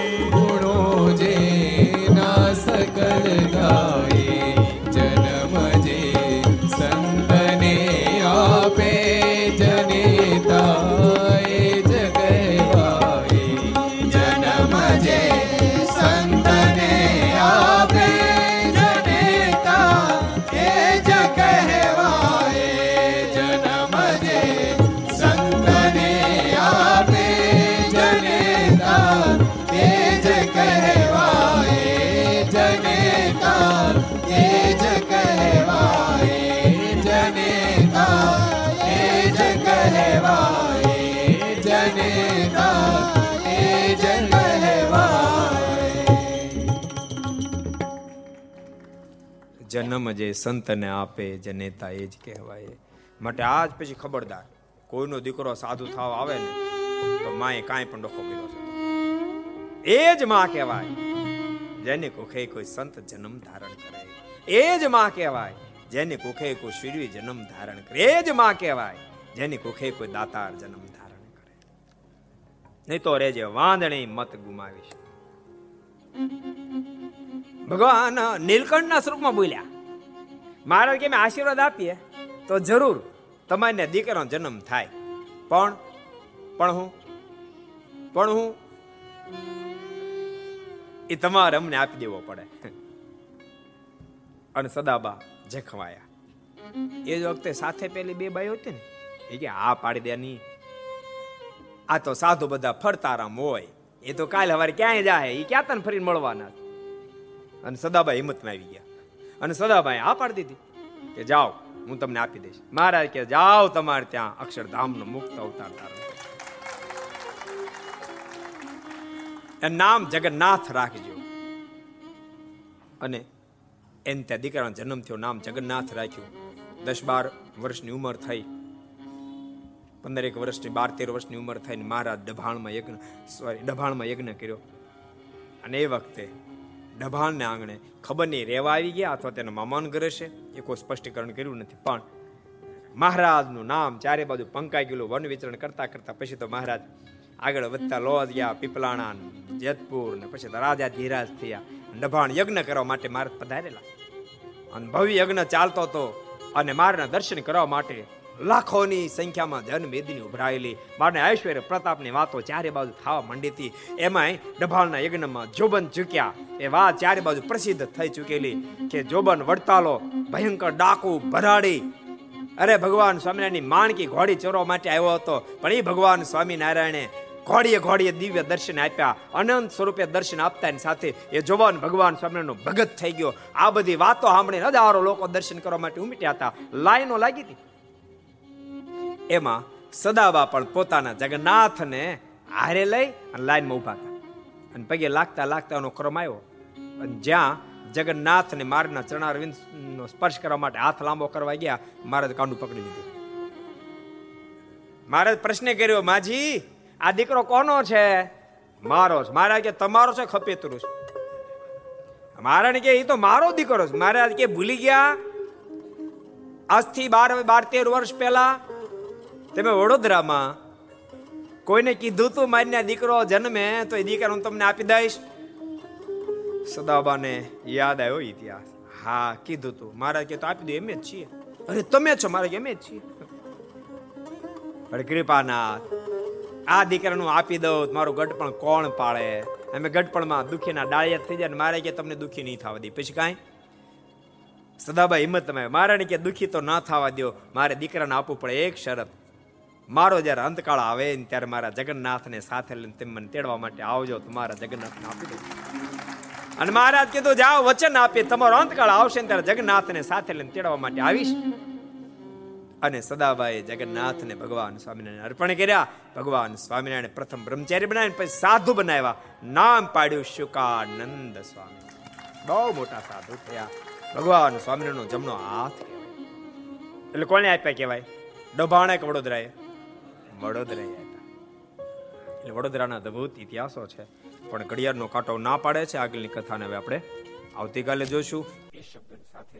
B: જન્મ જે સંતને આપે જનેતા એ જ કહેવાય.
A: માટે આજ પછી ખબરદાર, કોઈનો દીકરો સાધુ થવા આવે ને, તો માએ કાંઈ પણ ડોખો કર્યો છે. એ જ માં કહેવાય, જેની કુખે કોઈ સંત જન્મ ધારણ કરે. એ જ માં કહેવાય, જેની કુખે કોઈ શિરવી જન્મ ધારણ કરે. એ જ માં કહેવાય, જેની કુખે કોઈ દાતાર જન્મ ધારણ કરે. નહીં તો રેજે વાંદણી મત ગુમાવીશ. ભગવાન નીલકંઠના સ્વરૂપમાં બોલ્યા. મહારાજ કે આશીર્વાદ આપીએ તો જરૂર તમારી દીકરાનો જન્મ થાય. પણ પણ હું પણ હું એ તમારે અમને આપી દેવો પડે. અને સદાબા જખવાયા એ જ વખતે સાથે પેલી બે બાઈઓ હતી ને, એ કે આ પાડી દે નહીં આ તો સાધુ બધા ફરતારામ હોય. એ તો કાલ હવારે ક્યાંય જાય? એ ક્યાં તને ફરીને મળવાના અને સદાબાઈ હિંમતમાં આવી ગયા. અને સદાબાઈ આ પાડી દીધી કે જાઓ, હું તમને આપી દઈશ. મહારાજ કે જાઓ તમારે ત્યાં અક્ષરધામનો મુક્ત અવતાર ધારણ નામ જગન્નાથ રાખજો. અને એને ત્યાં દીકરાનો જન્મ થયો, નામ જગન્નાથ રાખ્યું. દસ બાર વર્ષની ઉંમર થઈ. પંદર એક વર્ષની બાર તેર વર્ષની ઉંમર થઈને મહારાજ ડભાણમાં યજ્ઞ સોરી ડભાણમાં યજ્ઞ કર્યો. અને એ વખતે ડભાણને આંગણે ખબર નહીં રહેવા આવી ગયા અથવા તેના મામાન ઘરે છે? એ કોઈ સ્પષ્ટીકરણ કર્યું નથી, પણ મહારાજનું નામ ચારે બાજુ પંકાઈ ગયેલું વન વિચરણ કરતા કરતા પછી તો મહારાજ આગળ વધતા લોજ ગયા પીપલાણા જેતપુર ને પછી રાજા ધીરાજ થયા. ડભાણ યજ્ઞ કરવા માટે મહારાજ પધારેલા. અને ભવ્ય યજ્ઞ ચાલતો હતો અને મારના દર્શન કરવા માટે લાખોની સંખ્યામાં જનમેદની ઉભરાયેલી. માને ઐશ્વર્ય પ્રતાપની વાતો ચારે બાજુ થવા માંડી હતી. એમાંય ડભાળના યજ્ઞમાં જોબન ચૂક્યા એ વાત ચારે બાજુ પ્રસિદ્ધ થઈ ચૂકેલી કે જોબન વડતાલો ભયંકર ડાકુ ભરાડી. અરે ભગવાન સ્વામિનારાયણની માણકી ઘોડી ચોરવા માટે આવ્યો હતો. પણ એ ભગવાન સ્વામિનારાયણે ઘોડીએ ઘોડીએ દિવ્ય દર્શન આપ્યા. અનંત સ્વરૂપે દર્શન આપતા સાથે એ જોવાન ભગવાન સ્વામિનારાયણનો ભગત થઈ ગયો. આ બધી વાતો સાંભળીને હજારો લોકો દર્શન કરવા માટે ઉમટ્યા હતા. લાઈનો લાગી હતી. એમાં સદાબા પણ પોતાના જગન્નાથને હારે લઈ અને લાઈનમાં ઊભા હતા અને પગે લાગતા લાગતા એનો ક્રમ આવ્યો. અને જ્યાં જગન્નાથને મારના ચરણારવિંદનો સ્પર્શ કરવા માટે હાથ લાંબો કરવા ગયા, મહારાજ કાંડું પકડી લીધું. મહારાજ પ્રશ્ન કર્યો, માજી, આ દીકરો કોનો છે? મારો છે. મહારાજ કે તમારો છે, ખપેતરું છે. મહારાજ કે એ તો મારો દીકરો છે. મહારાજ કે, ભૂલી ગયા? આજથી બાર બાર, તેર વર્ષ પહેલા તમે વડોદરામાં કોઈને કીધું તું મારી દીકરો જન્મે તો એ દીકરા હું તમને આપી દઈશ? સદાબાને યાદ આવ્યો ઇતિહાસ. હા, કીધું તું. મારા કે તો આપી દો, એમ જ છીએ. અરે, તમે છો, મારે એમ જ છીએ. પણ કૃપાનાથ, આ દીકરાનું આપી દઉં મારું ગઢપણ કોણ પાળે અમે ગઢપણમાં દુખીના ડાળિયા થઈ જાય મારે કે તમને દુખી નહીં થવા દે. પછી કાંઈ? સદાબા, હિંમત તમે મારે કે દુખી તો ના થવા દો મારે દીકરાને આપવું પડે એક શરત. મારો જ્યારે અંતકાળ આવે ને ત્યારે મારા જગન્નાથને સાથે લઈને તેમ મને તેડવા માટે આવજો તો મારા જગન્નાથને આપી દો અને મહારાજ કીધું, જાઓ, વચન આપીએ, તમારો અંતકાળ આવશે ત્યારે જગન્નાથને સાથે લઈને તેડવા માટે આવીશ. અને સદાબાઈ જગન્નાથને ભગવાન સ્વામિનારાયણ અર્પણ કર્યા. ભગવાન સ્વામિનારાયણ પ્રથમ બ્રહ્મચારી બનાવીને પછી સાધુ બનાવ્યા. નામ પાડ્યું શુકાનંદ સ્વામી. બહુ મોટા સાધુ થયા. ભગવાન સ્વામિનારાયણનો જમણો હાથ એટલે કોને આપ્યા કહેવાય? કે વડોદરાએ. વડોદરાએ આપ્યા એટલે વડોદરાના અદભુત ઇતિહાસો છે. પણ ઘડિયાળનો કાંટો ના પાડે છે આગળની કથાને હવે આપણે આવતીકાલે જોઈશું. એ શબ્દ સાથે